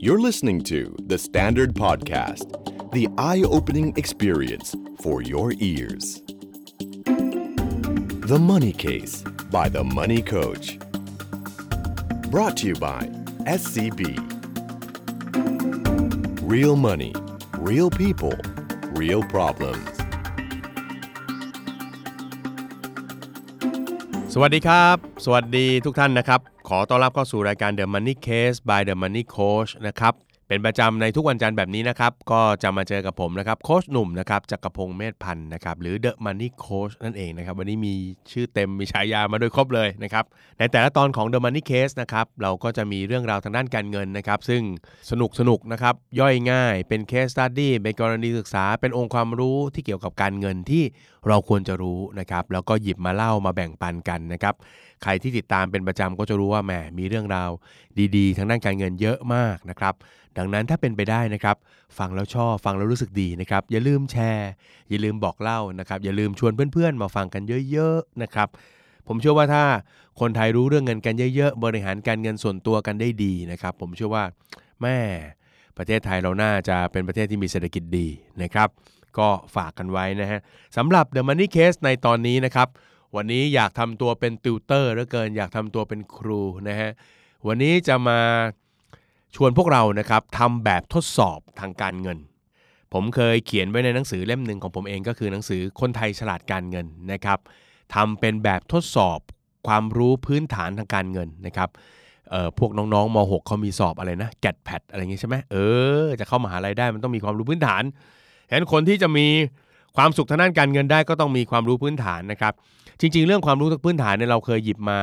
You're listening to The Standard Podcast, the eye opening experience for your ears. The Money Case by The Money Coach. Brought to you by SCB. Real money, real people, real problems. สวัสดีครับ สวัสดีทุกท่านนะครับ ขอต้อนรับเข้าสู่รายการ The Money Case by The Money Coach นะครับ เป็นประจำในทุกวันจันทร์แบบนี้นะครับ ก็จะมาเจอกับผมนะครับ โค้ชหนุ่มนะครับจักรพงศ์เมธพันธ์นะครับ หรือ The Money Coach นั่นเองนะครับ วันนี้มีชื่อเต็มมีฉายามาโดยครบเลยนะครับ ในแต่ละตอนของ The Money Case นะครับ เราก็จะมีเรื่องราวทางด้านการเงินนะครับ ซึ่งสนุกสนุกนะครับ ย่อยง่าย เป็น Case Study เป็นกรณีศึกษา เป็นองค์ความรู้ที่เกี่ยวกับการเงินที่เราควรจะรู้นะครับ แล้วก็หยิบมาเล่ามาแบ่งปันกันนะครับ ใครที่ติดตามเป็นประจำก็จะรู้ว่าแหมมีเรื่องราวดีๆทางด้านการเงินเยอะมากนะครับ ดังนั้นถ้าเป็นไปได้นะครับ ฟังแล้วชอบฟังแล้วรู้สึกดีนะครับ อย่าลืมแชร์ อย่าลืมบอกเล่านะครับ อย่าลืมชวนเพื่อนๆ มาฟังกันเยอะๆนะครับผมเชื่อว่าถ้าคนไทยรู้เรื่องเงินกันเยอะๆ บริหารการเงินส่วนตัวกันได้ดีนะครับ ผมเชื่อว่าแม่ประเทศไทยเราน่าจะเป็นประเทศที่มีเศรษฐกิจดีนะครับ ก็ฝากกันไว้นะฮะสำหรับ The Money Case ในตอนนี้นะครับ วันนี้อยากทำตัวเป็นติวเตอร์เหลือเกิน อยากทำตัวเป็นครูนะฮะ วันนี้จะมาชวนพวกเรานะครับทำแบบทดสอบทางการเงิน ผมเคยเขียนไว้ในหนังสือเล่มหนึ่งของผมเองก็คือหนังสือคนไทยฉลาดการเงินนะครับทำเป็นแบบทดสอบความรู้พื้นฐานทางการเงินนะครับออพวกน้องๆม .6 เขามีสอบอะไรนะแกดแพดอะไรอย่างงี้ใช่ไหมเออ จะเข้ามหาลัยได้มันต้องมีความรู้พื้นฐานฉะนั้นคนที่จะมีความสุขทางด้านการเงินได้ก็ต้องมีความรู้พื้นฐานนะครับ จริง ๆ เรื่องความรู้ทางพื้นฐานเนี่ยเราเคยหยิบมา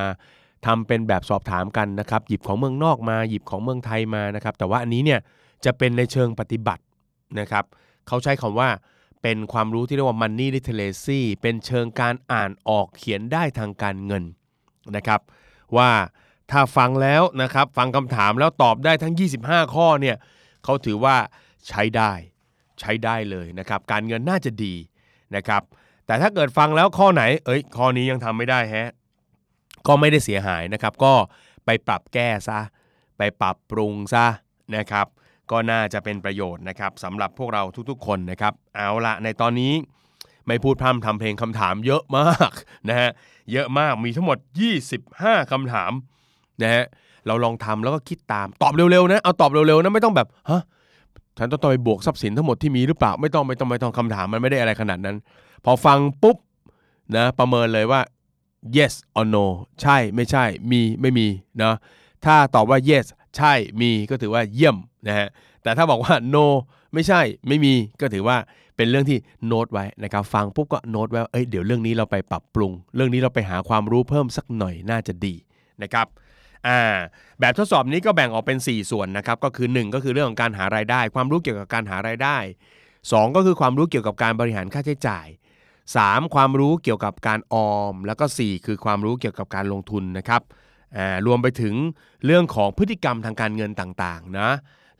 ทำเป็นแบบสอบถามกันนะครับ หยิบของเมืองนอกมาหยิบของเมืองไทยมานะครับ แต่ว่าอันนี้เนี่ยจะเป็นในเชิงปฏิบัตินะครับ เขาใช้คำว่าเป็นความรู้ที่เรียกว่า money literacy เป็นเชิงการอ่านออกเขียนได้ทางการเงินนะครับ ว่าถ้าฟังแล้วนะครับ ฟังคำถามแล้วตอบได้ทั้ง 25 ข้อเนี่ยเขาถือว่าใช้ได้ ใช้ได้เลยนะครับ การเงินน่าจะดีนะครับ แต่ถ้าเกิดฟังแล้วข้อไหน เอ้ย ข้อนี้ยังทำไม่ได้แฮะ ก็ไม่ได้เสียหายนะครับ ก็ไปปรับแก้ซะ ไปปรับปรุงซะนะครับ ก็น่าจะเป็นประโยชน์นะครับสำหรับพวกเราทุกๆ คนนะครับ เอาละในตอนนี้ไม่พูดพร่ำทำเพลงคำถามเยอะมากนะฮะ เยอะมาก มีทั้งหมด 25คำถามนะฮะ เราลองทำแล้วก็คิดตาม ตอบเร็วๆนะ เอาตอบเร็วๆนะ ไม่ต้องแบบ ฮะฉันต้องไปบวกทรัพย์สินทั้งหมดที่มีหรือเปล่า ไม่ต้องไม่ต้องไม่ต้องคำถามมันไม่ได้อะไรขนาดนั้น พอฟังปุ๊บนะประเมินเลยว่า yes or no ใช่ไม่ใช่มีไม่มีนะถ้าตอบว่า yes ใช่มีก็ถือว่าเยี่ยมนะฮะแต่ถ้าบอกว่า no ไม่ใช่ไม่มีก็ถือว่าเป็นเรื่องที่โน้ตไว้นะครับฟังปุ๊บก็โน้ตไว้เอ้ยเดี๋ยวเรื่องนี้เราไปปรับปรุง เรื่องนี้เราไปหาความรู้เพิ่มสักหน่อยน่าจะดีนะครับอ่าแบบทดสอบนี้ก็แบ่งออกเป็น 4 ส่วนนะครับก็คือ 1 ก็คือเรื่องของการหารายได้ ความรู้เกี่ยวกับการหารายได้ 2 ก็คือความรู้เกี่ยวกับการบริหารค่าใช้จ่าย 3. ความรู้เกี่ยวกับการออม แล้วก็ 4 คือความรู้เกี่ยวกับการลงทุนนะครับรวมไปถึงเรื่องของพฤติกรรมทางการเงินต่างๆนะ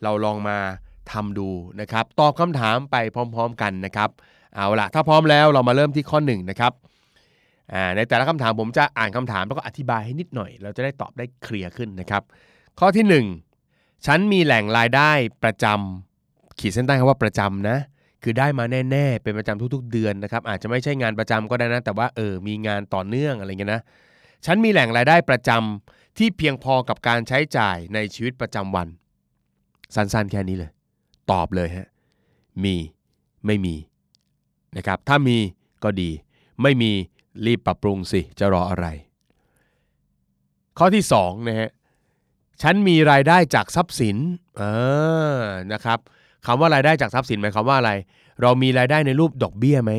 เราลองมาทำดูนะครับ ตอบคำถามไปพร้อม ๆ กันนะครับเอาละถ้าพร้อมแล้วเรามาเริ่มที่ข้อ1นะครับในแต่ละคำถามผมจะอ่านคำถามแล้วก็อธิบายให้นิดหน่อย เราจะได้ตอบได้เคลียร์ขึ้นนะครับ ข้อที่ 1 ฉันมีแหล่งรายได้ประจำขีดเส้นใต้คำว่าประจำนะ คือได้มาแน่ๆ เป็นประจำทุกๆ เดือนนะครับ อาจจะไม่ใช่งานประจำก็ได้นะ แต่ว่าเออ มีงานต่อเนื่องอะไรเงี้ยนะ ฉันมีแหล่งรายได้ประจำที่เพียงพอกับการใช้จ่ายในชีวิตประจำวัน สั้นๆ แค่นี้เลย ตอบเลยฮะ มี ไม่มี นะครับ ถ้ามีก็ดี ไม่มีรีบปรับปรุงสิ จะรออะไร ข้อที่2นะฮะ ฉันมีรายได้จากทรัพย์สิน เออ นะครับ คำว่ารายได้จากทรัพย์สินหมายความว่าอะไร เรามีรายได้ในรูปดอกเบี้ยไหม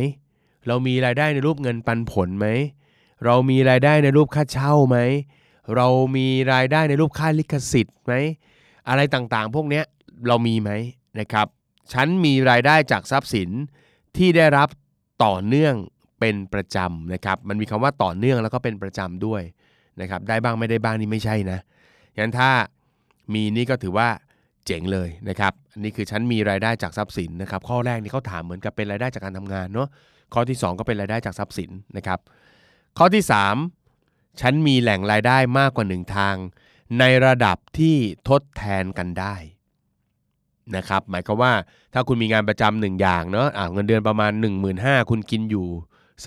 เรามีรายได้ในรูปเงินปันผลไหม เรามีรายได้ในรูปค่าเช่าไหม เรามีรายได้ในรูปค่าลิขสิทธิ์ไหม อะไรต่างๆ พวกนี้เรามีไหมนะครับ ฉันมีรายได้จากทรัพย์สินที่ได้รับต่อเนื่องเป็นประจำนะครับ มันมีคำว่าต่อเนื่องแล้วก็เป็นประจำด้วยนะครับ ได้บ้างไม่ได้บ้างนี่ไม่ใช่นะงั้นถ้ามีนี่ก็ถือว่า เจ๋งเลยนะครับอันนี้คือฉันมีรายได้จากทรัพย์สินนะครับข้อแรกนี่เขาถามเหมือนกับเป็นรายได้จากการทำงานเนาะข้อที่ 2 ก็เป็นรายได้จากทรัพย์สินนะครับข้อที่ 3 ฉันมีแหล่งรายได้มากกว่าหนึ่งทาง ในระดับที่ทดแทนกันได้นะครับหมายความว่าถ้าคุณมีงานประจำหนึ่งอย่างเนาะะเงินเดือนประมาณ 1 5 0 0 0 คุณกินอยู่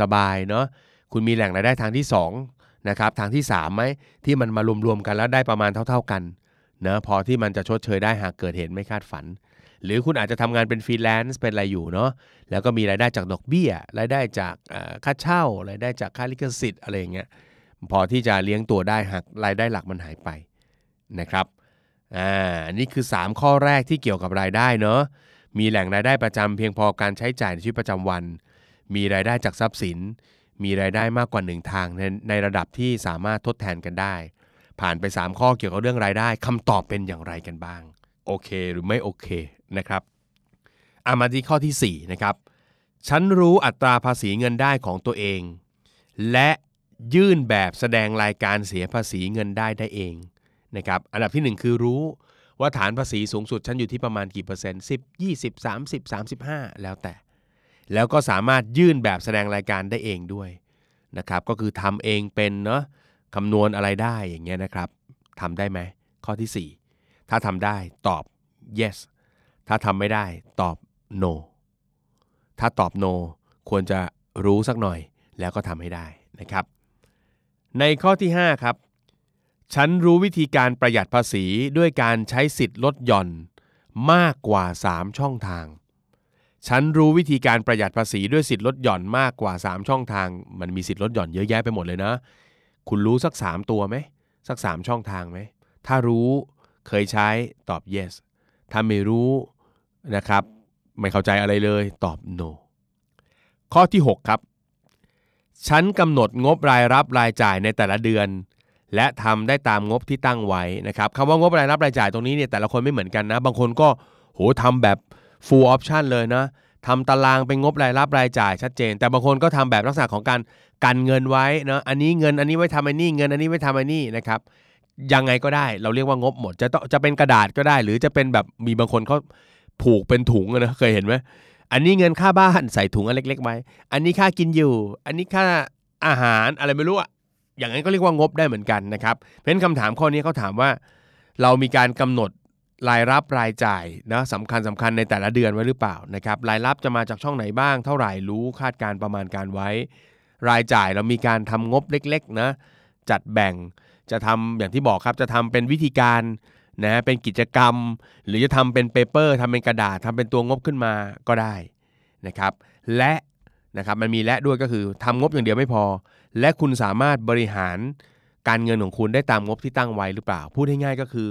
สบายเนาะคุณมีแหล่งรายได้ทางที่2นะครับทางที่3ไหมที่มันมารวมๆกันแล้วได้ประมาณเท่า ๆกัน นะพอที่มันจะชดเชยได้หากเกิดเหตุไม่คาดฝัน หรือคุณอาจจะทำงานเป็นฟรีแลนซ์เป็นอะไรอยู่เนาะแล้วก็มีรายได้จากดอกเบี้ย รายได้จากค่าเช่ารายได้จากค่าลิขสิทธิ์อะไรอย่างเงี้ยพอที่จะเลี้ยงตัวได้หากรายได้หลักมันหายไปนะครับอ่านี่คือ 3 ข้อแรกที่เกี่ยวกับรายได้เนาะมีแหล่งรายได้ประจำเพียงพอการใช้จ่ายในชีวิตประจำวัน มีรายได้จากทรัพย์สิน มีรายได้มากกว่า 1 ทางในในระดับที่สามารถทดแทนกันได้ ผ่านไป 3 ข้อเกี่ยวกับเรื่องรายได้คำตอบเป็นอย่างไรกันบ้าง โอเคหรือไม่โอเคนะครับอามาที่ข้อที่4นะครับฉันรู้อัตราภาษีเงินได้ของตัวเอง และยื่นแบบแสดงรายการเสียภาษีเงินได้ได้เองนะครับอันดับที่ 1 คือรู้ว่าฐานภาษีสูงสุดฉันอยู่ที่ประมาณกี่เปอร์เซ็นต์10 20 30 35 แล้วแต่ แล้วก็สามารถยื่นแบบแสดงรายการได้เองด้วยนะครับก็คือทำเองเป็นเนาะ คำนวณอะไรได้อย่างเงี้ยนะครับทำได้ไหมข้อที่ 4 ถ้าทำได้ตอบ yes ถ้าทำไม่ได้ตอบ no ถ้าตอบ no ควรจะรู้สักหน่อยแล้วก็ทำให้ได้นะครับ ในข้อที่ 5 ครับ ฉันรู้วิธีการประหยัดภาษีด้วยการใช้สิทธิ์ลดหย่อนมากกว่า 3 ช่องทาง ฉันรู้วิธีการประหยัดภาษีด้วยสิทธิ์ลดหย่อนมากกว่า 3 ช่องทาง มันมีสิทธิ์ลดหย่อนเยอะแยะไปหมดเลยนะ คุณรู้สัก 3 ตัวไหม สัก 3 ช่องทางไหม ถ้ารู้เคยใช้ตอบ yes ถ้าไม่รู้นะครับ ไม่เข้าใจอะไรเลยตอบ no ข้อที่ 6 ครับ ฉันกำหนดงบรายรับรายจ่ายในแต่ละเดือน และทำได้ตามงบที่ตั้งไว้นะครับคำว่างบรายรับรายจ่ายตรงนี้เนี่ยแต่ละคนไม่เหมือนกันนะ บางคนก็โหทำแบบ full option เลยนะ ทำตารางเป็นงบรายรับรายจ่ายชัดเจน แต่บางคนก็ทำแบบลักษณะของการกันเงินไว้เนาะอันนี้เงินอันนี้ไว้ทำอันนี้เงินอันนี้ไว้ทำอันนี้นะครับยังไงก็ได้เราเรียกว่างบหมด จะต้องจะเป็นกระดาษก็ได้ หรือจะเป็นแบบมีบางคนเขาผูกเป็นถุงนะเคยเห็นไหมอันนี้เงินค่าบ้านใส่ถุงอันเล็กๆไว้ อันนี้ค่ากินอยู่ อันนี้ค่าอาหารอะไรไม่รู้อะอย่างนั้นก็เรียกว่างบได้เหมือนกันนะครับเพราะฉะนั้นคำถามข้อนี้เขาถามว่า เรามีการกำหนด รายรับรายจ่ายนะสำคัญสำคัญในแต่ละเดือนไว้หรือเปล่านะครับรายรับจะมาจากช่องไหนบ้าง เท่าไหร่รู้คาดการประมาณการไว้ รายจ่ายเรามีการทำงบเล็กๆนะจัดแบ่งจะทำอย่างที่บอกครับจะทำเป็นวิธีการนะเป็นกิจกรรม หรือจะทำเป็นเปเปอร์ทำเป็นกระดาษทำเป็นตัวงบขึ้นมาก็ได้นะครับและนะครับมันมีและด้วยก็คือทำงบอย่างเดียวไม่พอ และคุณสามารถบริหารการเงินของคุณได้ตามงบที่ตั้งไว้หรือเปล่า พูดง่ายๆก็คือ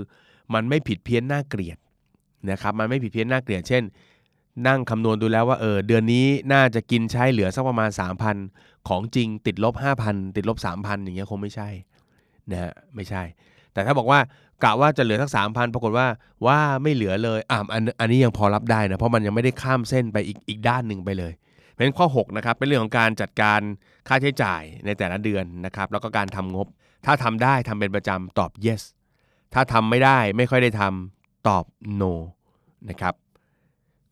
มันไม่ผิดเพี้ยนน่าเกลียดนะครับมันไม่ผิดเพี้ยนน่าเกลียด เช่น นั่งคำนวณดูแล้วว่าเออเดือนนี้น่าจะกินใช้เหลือสักประมาณ 3,000 ของจริงติดลบ 5,000 ติดลบ 3,000 อย่างเงี้ยคงไม่ใช่นะฮะไม่ใช่ แต่ถ้าบอกว่ากะว่าจะเหลือสัก 3,000 ปรากฏว่าว่าไม่เหลือเลยอ่าอันอันนี้ยังพอรับได้นะเพราะมันยังไม่ได้ข้ามเส้นไปอีกอีกด้านหนึ่งไปเลยเป็นข้อ6นะครับเป็นเรื่องของการจัดการค่าใช้จ่ายในแต่ละเดือนนะครับแล้วก็การทำงบ ถ้าทำได้ทำเป็นประจำตอบ yes ถ้าทำไม่ได้ไม่ค่อยได้ทำตอบ no นะครับ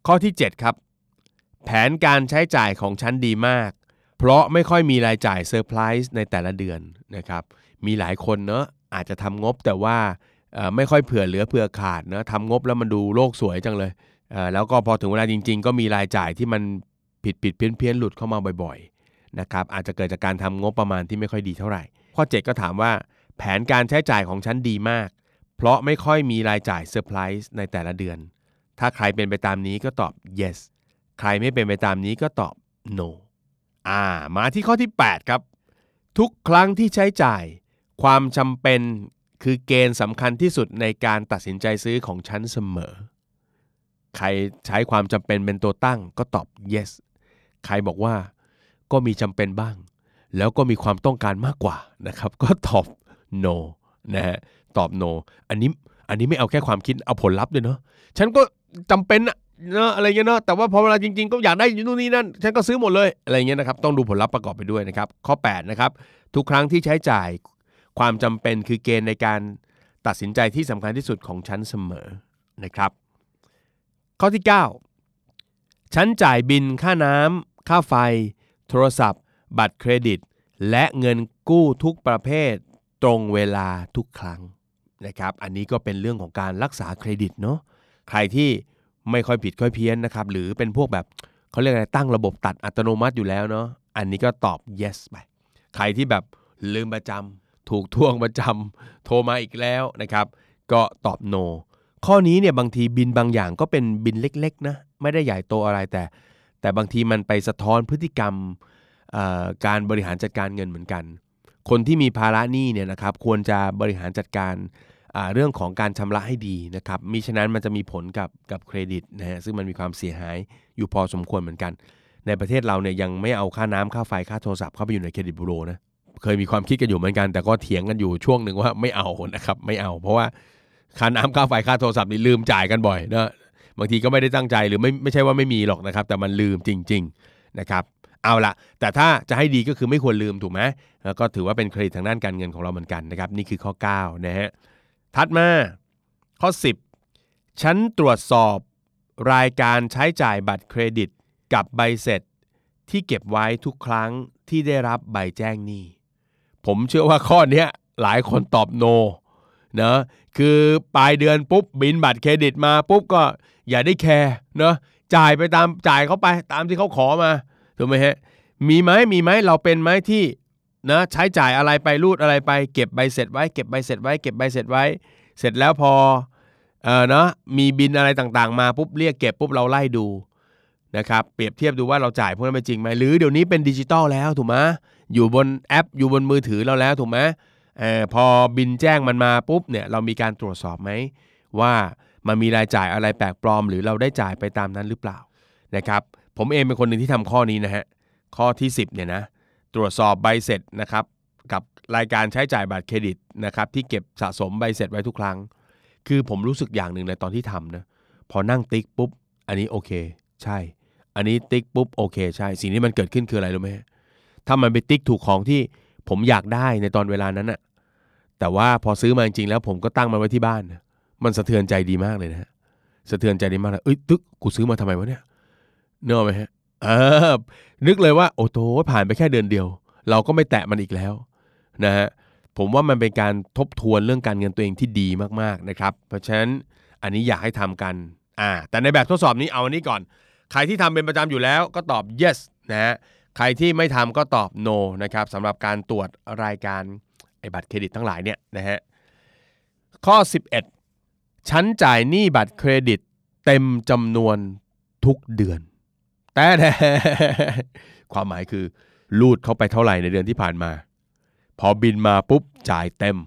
ข้อที่ 7 ครับ แผนการใช้จ่ายของฉันดีมาก เพราะไม่ค่อยมีรายจ่ายเซอร์ไพรส์ในแต่ละเดือนนะครับ มีหลายคนเนอะอาจจะทำงบแต่ว่าไม่ค่อยเผื่อเหลือเผื่อขาดนะทำงบแล้วมันดูโลกสวยจังเลย แล้วก็พอถึงเวลาจริง ๆ ก็มีรายจ่ายที่มันผิดผิดเพี้ยนเพี้ยนหลุดเข้ามาบ่อยๆนะครับอาจจะเกิดจากการทำงบประมาณที่ไม่ค่อยดีเท่าไหร่ ข้อ 7 ก็ถามว่า แผนการใช้จ่ายของฉันดีมาก เพราะไม่ค่อยมีรายจ่ายเซอร์ไพรส์ในแต่ละเดือน ถ้าใครเป็นไปตามนี้ก็ตอบ yes ใครไม่เป็นไปตามนี้ก็ตอบ no อ่า มาที่ข้อที่ 8 ครับ ทุกครั้งที่ใช้จ่าย ความจำเป็นคือเกณฑ์สำคัญที่สุดในการตัดสินใจซื้อของฉันเสมอ ใครใช้ความจำเป็นเป็นตัวตั้งก็ตอบ yes ใครบอกว่าก็มีจำเป็นบ้าง แล้วก็มีความต้องการมากกว่านะครับ ก็ตอบ no นะฮะ ตอบ no อันนี้อันนี้ไม่เอาแค่ความคิดเอาผลลัพธ์ด้วยเนาะฉันก็จำเป็นเนาะอะไรเงี้ยเนาะแต่ว่าพอเวลาจริง ๆ ก็อยากได้นู่นนี่นั่นฉันก็ซื้อหมดเลยอะไรเงี้ยนะครับต้องดูผลลัพธ์ประกอบไปด้วยนะครับข้อ8นะครับทุกครั้งที่ใช้จ่ายความจำเป็นคือเกณฑ์ในการตัดสินใจที่สำคัญที่สุดของฉันเสมอนะครับ ข้อที่ 9 ฉันจ่ายบินค่าน้ำค่าไฟ โทรศัพท์ บัตรเครดิต และเงินกู้ทุกประเภทตรงเวลาทุกครั้ง นะครับ อันนี้ก็เป็นเรื่องของการรักษาเครดิตเนาะ ใครที่ไม่ค่อยผิดค่อยเพี้ยนนะครับ หรือเป็นพวกแบบเขาเรียกอะไรตั้งระบบตัดอัตโนมัติอยู่แล้วเนาะ อันนี้ก็ตอบ yes ไป ใครที่แบบลืมประจำถูกทวงประจำโทรมาอีกแล้วนะครับ ก็ตอบ no ข้อนี้เนี่ยบางทีบินบางอย่างก็เป็นบินเล็กๆนะ ไม่ได้ใหญ่โตอะไรแต่ แต่บางทีมันไปสะท้อนพฤติกรรมการบริหารจัดการเงินเหมือนกัน คนที่มีภาระหนี้เนี่ยนะครับควรจะบริหารจัดการเรื่องของการชำระให้ดีนะครับมิฉะนั้นมันจะมีผลกับกับเครดิตนะฮะซึ่งมันมีความเสียหายอยู่พอสมควรเหมือนกัน ในประเทศเราเนี่ยยังไม่เอาค่าน้ำค่าไฟค่าโทรศัพท์เข้าไปอยู่ในเครดิตบูโรนะเคยมีความคิดกันอยู่เหมือนกัน แต่ก็เถียงกันอยู่ช่วงหนึ่งว่าไม่เอานะครับไม่เอา เพราะว่าค่าน้ำค่าไฟค่าโทรศัพท์นี่ลืมจ่ายกันบ่อยนะบางทีก็ไม่ได้ตั้งใจหรือไม่ไม่ใช่ว่าไม่มีหรอกนะครับ แต่มันลืมจริง ๆนะครับ เอาละแต่ถ้าจะให้ดีก็คือไม่ควรลืมถูกไหมแล้วก็ถือว่าเป็นเครดิตทางด้านการเงินของเราเหมือนกันนะครับ นี่คือข้อ 9 นะฮะถัดมาข้อ 10 ฉันตรวจสอบรายการใช้จ่ายบัตรเครดิต กับใบเสร็จที่เก็บไว้ทุกครั้งที่ได้รับใบแจ้งหนี้ ผมเชื่อว่าข้อนี้หลายคนตอบโนนะคือปลายเดือนปุ๊บบินบัตรเครดิตมาปุ๊บก็อย่าได้แคร์เนาะจ่ายไปตามจ่ายเขาไปตามที่เขาขอมา ถูกไหมฮะมีไหมมีไหมเราเป็นไหมที่นะใช้จ่ายอะไรไปรูดอะไรไป เก็บใบเสร็จไว้ เก็บใบเสร็จไว้ เก็บใบเสร็จไว้ เสร็จแล้วพอเออเนาะมีบินอะไรต่างๆ มาปุ๊บเรียกเก็บปุ๊บเราไล่ดูนะครับเปรียบเทียบดูว่าเราจ่ายพวกนั้นเป็นจริงไหมหรือเดี๋ยวนี้เป็นดิจิตอลแล้วถูกไหมอยู่บนแอปอยู่บนมือถือเราแล้วถูกไหมเออพอบินแจ้งมันมาปุ๊บเนี่ยเรามีการตรวจสอบไหมว่ามันมีรายจ่ายอะไรแปลกปลอม หรือเราได้จ่ายไปตามนั้นหรือเปล่านะครับ ผมเองเป็นคนหนึ่งที่ทำข้อนี้นะฮะ ข้อที่ 10เนี่ยนะ ตรวจสอบใบเสร็จนะครับ กับรายการใช้จ่ายบัตรเครดิตนะครับ ที่เก็บสะสมใบเสร็จไว้ทุกครั้ง คือผมรู้สึกอย่างหนึ่งในตอนที่ทำนะ พอนั่งติ๊กปุ๊บ อันนี้โอเค ใช่ อันนี้ติ๊กปุ๊บโอเค ใช่ สิ่งที่มันเกิดขึ้นคืออะไรรู้ไหมถ้ามันไปติ๊กถูกของที่ผมอยากได้ในตอนเวลานั้นอะแต่ว่าพอซื้อมาจริงๆแล้วผมก็ตั้งมันไว้ที่บ้าน มันสะเทือนใจดีมากเลยนะสะเทือนใจดีมากเลยเอ้ยตึกกูซื้อมาทำไมวะเนี่ย เนื้อไหมฮะเออนึกเลยว่า โอ้โหผ่านไปแค่เดือนเดียว เราก็ไม่แตะมันอีกแล้วนะฮะผมว่ามันเป็นการทบทวนเรื่องการเงินตัวเองที่ดีมากๆนะครับ เพราะฉะนั้นอันนี้อยากให้ทำกันอ่าแต่ในแบบทดสอบนี้เอาอันนี้ก่อน ใครที่ทำเป็นประจำอยู่แล้วก็ตอบ yes นะฮะใครที่ไม่ทำก็ตอบ no นะครับสำหรับการตรวจรายการไอ้บัตรเครดิตทั้งหลายเนี่ยนะฮะข้อ 11 ฉันจ่ายหนี้บัตรเครดิตเต็มจำนวนทุกเดือน แต่ความหมายคือลูดเข้าไปเท่าไหร่ในเดือนที่ผ่านมา พอบินมาปุ๊บจ่ายเต็ม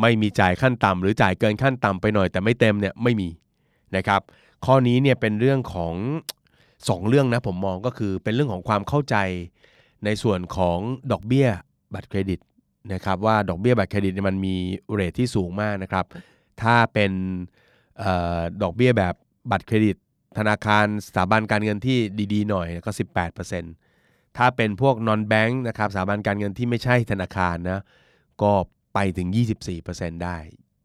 ไม่มีจ่ายขั้นต่ำหรือจ่ายเกินขั้นต่ำไปหน่อยแต่ไม่เต็มเนี่ยไม่มีนะครับ ข้อนี้เนี่ยเป็นเรื่องของสองเรื่องนะผมมองก็คือเป็นเรื่องของความเข้าใจในส่วนของดอกเบี้ยบัตรเครดิตนะครับว่าดอกเบี้ยบัตรเครดิตมันมีเรทที่สูงมากนะครับ ถ้าเป็นออดอกเบี้ยแบบบัตรเครดิต ธนาคารสถาบันการเงินที่ดีๆหน่อยก็ 18%ถ้าเป็นพวกนอนแบงค์นะครับสถาบันการเงินที่ไม่ใช่ธนาคารนะก็ไปถึง 24%ได้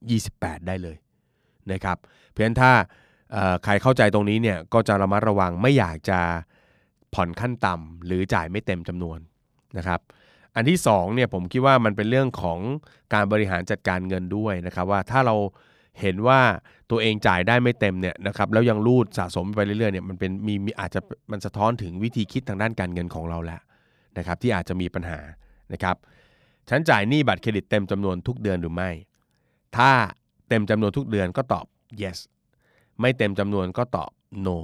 28 ได้เลยนะครับเพราะฉะนั้นถ้าใครเข้าใจตรงนี้เนี่ยก็จะระมัดระวังไม่อยากจะผ่อนขั้นต่ำหรือจ่ายไม่เต็มจำนวนนะครับอันที่2เนี่ยผมคิดว่ามันเป็นเรื่องของการบริหารจัดการเงินด้วยนะครับว่าถ้าเรา เห็นว่าตัวเองจ่ายได้ไม่เต็มเนี่ยนะครับแล้วยังรูดสะสมไปเรื่อยๆเนี่ยมันเป็นมีมีอาจจะมันสะท้อนถึงวิธีคิดทางด้านการเงินของเราแหละนะครับที่อาจจะมีปัญหานะครับฉันจ่ายหนี้บัตรเครดิตเต็มจำนวนทุกเดือนหรือไม่ ถ้าเต็มจำนวนทุกเดือนก็ตอบ yes ไม่เต็มจำนวนก็ตอบ no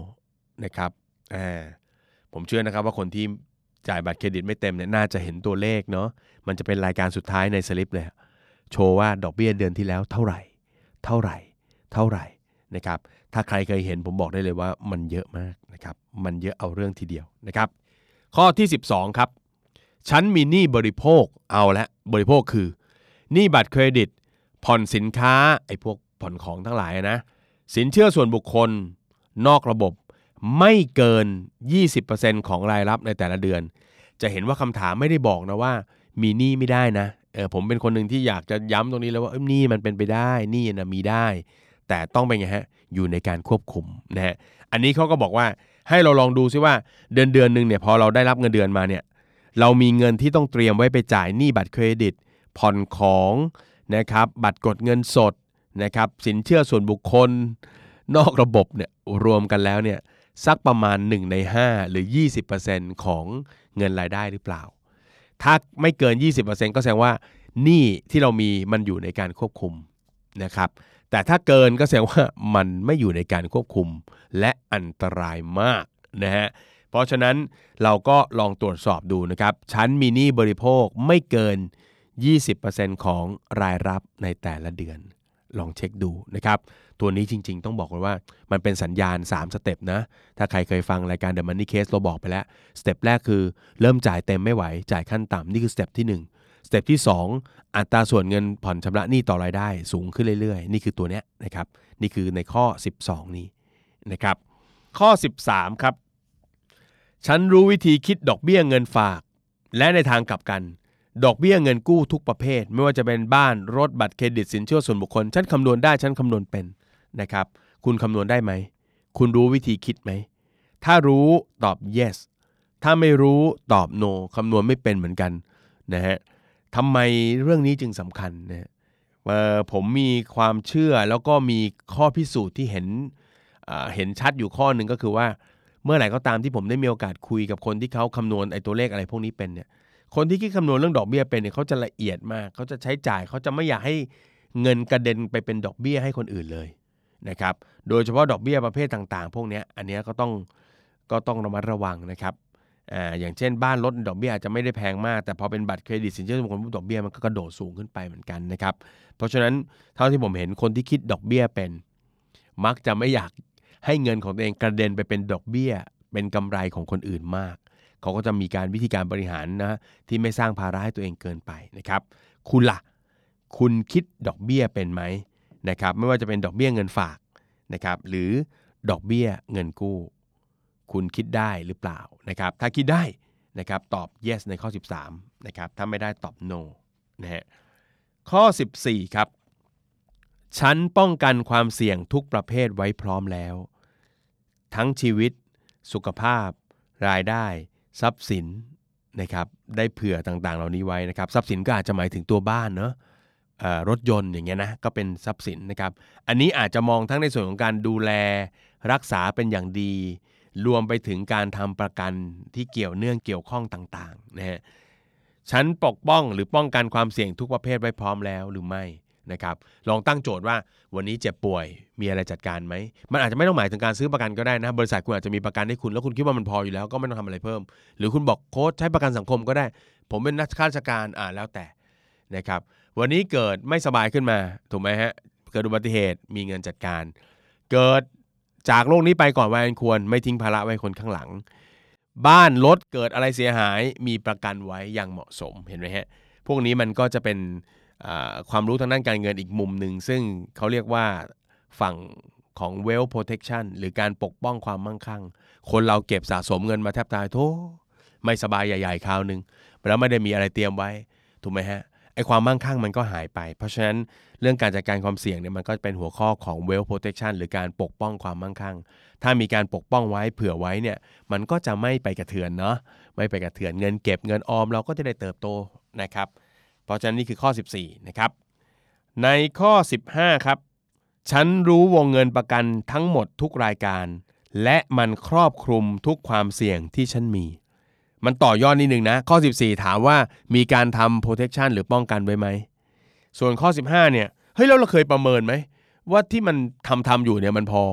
นะครับอ่าผมเชื่อนะครับว่าคนที่จ่ายบัตรเครดิตไม่เต็มเนี่ยน่าจะเห็นตัวเลขเนาะมันจะเป็นรายการสุดท้ายในสลิปเลย โชว์ว่าดอกเบี้ยเดือนที่แล้วเท่าไหร่ เท่าไหร่ เท่าไหร่นะครับ ถ้าใครเคยเห็นผมบอกได้เลยว่ามันเยอะมากนะครับ มันเยอะเอาเรื่องทีเดียวนะครับ ข้อที่ 12 ครับฉันมีหนี้บริโภค เอาละ บริโภคคือหนี้บัตรเครดิต ผ่อนสินค้า ไอ้พวกผ่อนของทั้งหลายนะ สินเชื่อส่วนบุคคล นอกระบบไม่เกิน 20%ของรายรับในแต่ละเดือน จะเห็นว่าคำถามไม่ได้บอกนะว่า มีหนี้ไม่ได้นะ เออผมเป็นคนหนึ่งที่อยากจะย้ำตรงนี้แล้วว่าหนี้มันเป็นไปได้นี้นะมีได้ แต่ต้องเป็นไงฮะอยู่ในการควบคุมนะฮะอันนี้เขาก็บอกว่าให้เราลองดูซิว่าเดือนเดือนหนึ่งเนี่ยพอเราได้รับเงินเดือนมาเนี่ยเรามีเงินที่ต้องเตรียมไว้ไปจ่ายหนี้บัตรเครดิต ผ่อนของนะครับบัตรกดเงินสดนะครับสินเชื่อส่วนบุคคล นอกระบบเนี่ยรวมกันแล้วเนี่ยสักประมาณ 1 ใน 5 หรือ 20%ของเงินรายได้หรือเปล่า ถ้าไม่เกิน 20%ก็แสดงว่าหนี้ที่เรามีมันอยู่ในการควบคุมนะครับ แต่ถ้าเกินก็แสดงว่ามันไม่อยู่ในการควบคุมและอันตรายมากนะฮะเพราะฉะนั้นเราก็ลองตรวจสอบดูนะครับชั้นมีหนี้บริโภคไม่เกิน 20%ของรายรับในแต่ละเดือน ลองเช็คดูนะครับ ตัวนี้จริง ๆ ต้องบอกเลยว่ามันเป็นสัญญาณ 3 สเต็ปนะ ถ้าใครเคยฟังรายการ The Money Case เราบอกไปแล้ว สเต็ปแรกคือเริ่มจ่ายเต็มไม่ไหว จ่ายขั้นต่ำนี่คือสเต็ปที่ 1 สเต็ปที่ 2 อัตราส่วนเงินผ่อนชำระหนี้ต่อรายได้สูงขึ้นเรื่อยๆ นี่คือตัวเนี้ยนะครับ นี่คือในข้อ 12 นี้นะครับ ข้อ 13 ครับ ฉันรู้วิธีคิดดอกเบี้ยเงินฝาก และในทางกลับกัน ดอกเบี้ยเงินกู้ทุกประเภท ไม่ว่าจะเป็นบ้านรถบัตรเครดิตสินเชื่อส่วนบุคคล ฉันคำนวณได้ฉันคำนวณเป็นนะครับ คุณคำนวณได้ไหม คุณรู้วิธีคิดไหม ถ้ารู้ตอบ yes ถ้าไม่รู้ตอบ no คำนวณไม่เป็นเหมือนกันนะฮะทำไมเรื่องนี้จึงสำคัญนะเอ่อผมมีความเชื่อแล้วก็มีข้อพิสูจน์ที่เห็นเห็นชัดอยู่ข้อหนึ่งก็คือว่า เมื่อไหร่ก็ตามที่ผมได้มีโอกาสคุยกับคนที่เขาคำนวณไอ้ตัวเลขอะไรพวกนี้เป็นเนี่ย คนที่คิดคำนวณเรื่องดอกเบี้ยเป็นเนี่ยเขาจะละเอียดมาก เขาจะใช้จ่ายเขาจะไม่อยากให้เงินกระเด็นไปเป็นดอกเบี้ยให้คนอื่นเลยนะครับ โดยเฉพาะดอกเบี้ยประเภทต่างๆ พวกนี้อันนี้ก็ต้องก็ต้องระมัดระวังนะครับอ่าอย่างเช่นบ้านรถดอกเบี้ยอาจจะไม่ได้แพงมาก แต่พอเป็นบัตรเครดิตสินเชื่อส่วนบุคคลดอกเบี้ยมันก็กระโดดสูงขึ้นไปเหมือนกันนะครับ เพราะฉะนั้นเท่าที่ผมเห็นคนที่คิดดอกเบี้ยเป็น มักจะไม่อยากให้เงินของตัวเองกระเด็นไปเป็นดอกเบี้ย เป็นกำไรของคนอื่นมาก เขาก็จะมีการวิธีการบริหารนะที่ไม่สร้างภาระให้ตัวเองเกินไปนะครับคุณละ่ะคุณคิดดอกเบี้ยเป็นไหมนะครับไม่ว่าจะเป็นดอกเบี้ยเงินฝากนะครับหรือดอกเบี้ยเงินกู้ คุณคิดได้หรือเปล่านะครับถ้าคิดได้นะครับตอบ yes ในข้อ 13นะครับถ้าไม่ได้ตอบ no นะฮะข้อ 14ครับฉันป้องกันความเสี่ยงทุกประเภทไว้พร้อมแล้ว ทั้งชีวิต สุขภาพ รายได้ ทรัพย์สินนะครับได้เผื่อต่างๆ เหล่านี้ไว้นะครับ ทรัพย์สินก็อาจจะหมายถึงตัวบ้านเนาะรถยนต์อย่างเงี้ยนะก็เป็นทรัพย์สินนะครับ อันนี้อาจจะมองทั้งในส่วนของการดูแลรักษาเป็นอย่างดี รวมไปถึงการทำประกันที่เกี่ยวเนื่องเกี่ยวข้องต่างๆนะฮะฉันปกป้องหรือป้องกันความเสี่ยงทุกประเภทไว้พร้อมแล้วหรือไม่ นะครับลองตั้งโจทย์ว่าวันนี้เจ็บป่วยมีอะไรจัดการไหมมันอาจจะไม่ต้องหมายถึงการซื้อประกันก็ได้นะบริษัทคุณอาจจะมีประกันให้คุณแล้วคุณคิดว่ามันพออยู่แล้วก็ไม่ต้องทำอะไรเพิ่ม หรือคุณบอกโค้ชใช้ประกันสังคมก็ได้ ผมเป็นนักข้าราชการอ่าแล้วแต่นะครับวันนี้เกิดไม่สบายขึ้นมาถูกไหมฮะเกิดอุบัติเหตุมีเงินจัดการ เกิดจากโลกนี้ไปก่อนวัยอันควรไม่ทิ้งภาระไว้คนข้างหลัง บ้านรถเกิดอะไรเสียหายมีประกันไว้อย่างเหมาะสมเห็นไหมฮะพวกนี้มันก็จะเป็น ความรู้ทางด้านการเงินอีกมุมหนึ่ง ซึ่งเขาเรียกว่าฝั่งของ wealth protection หรือการปกป้องความมั่งคั่ง คนเราเก็บสะสมเงินมาแทบตายโธ่ไม่สบายใหญ่ๆคราวหนึ่งแล้วไม่ได้มีอะไรเตรียมไว้ ถูกไหมฮะไอความมั่งคั่งมันก็หายไป เพราะฉะนั้นเรื่องการจัดการความเสี่ยงเนี่ยมันก็เป็นหัวข้อของ wealth protection หรือการปกป้องความมั่งคั่ง ถ้ามีการปกป้องไว้เผื่อไว้เนี่ยมันก็จะไม่ไปกระเทือนเนาะไม่ไปกระเทือนเงินเก็บเงินออมเราก็จะได้เติบโตนะครับ เพราะฉะนั้นนี่คือข้อ 14 นะครับ ในข้อ 15 ครับ ฉันรู้วงเงินประกันทั้งหมดทุกรายการ และมันครอบคลุมทุกความเสี่ยงที่ฉันมี มันต่อยอดนิดนึงนะ ข้อ 14 ถามว่ามีการทำ protection หรือป้องกันไว้ไหม ส่วนข้อ 15 เนี่ย เฮ้ยแล้วเราเคยประเมินไหม ว่าที่มันทำทำอยู่เนี่ยมันพอ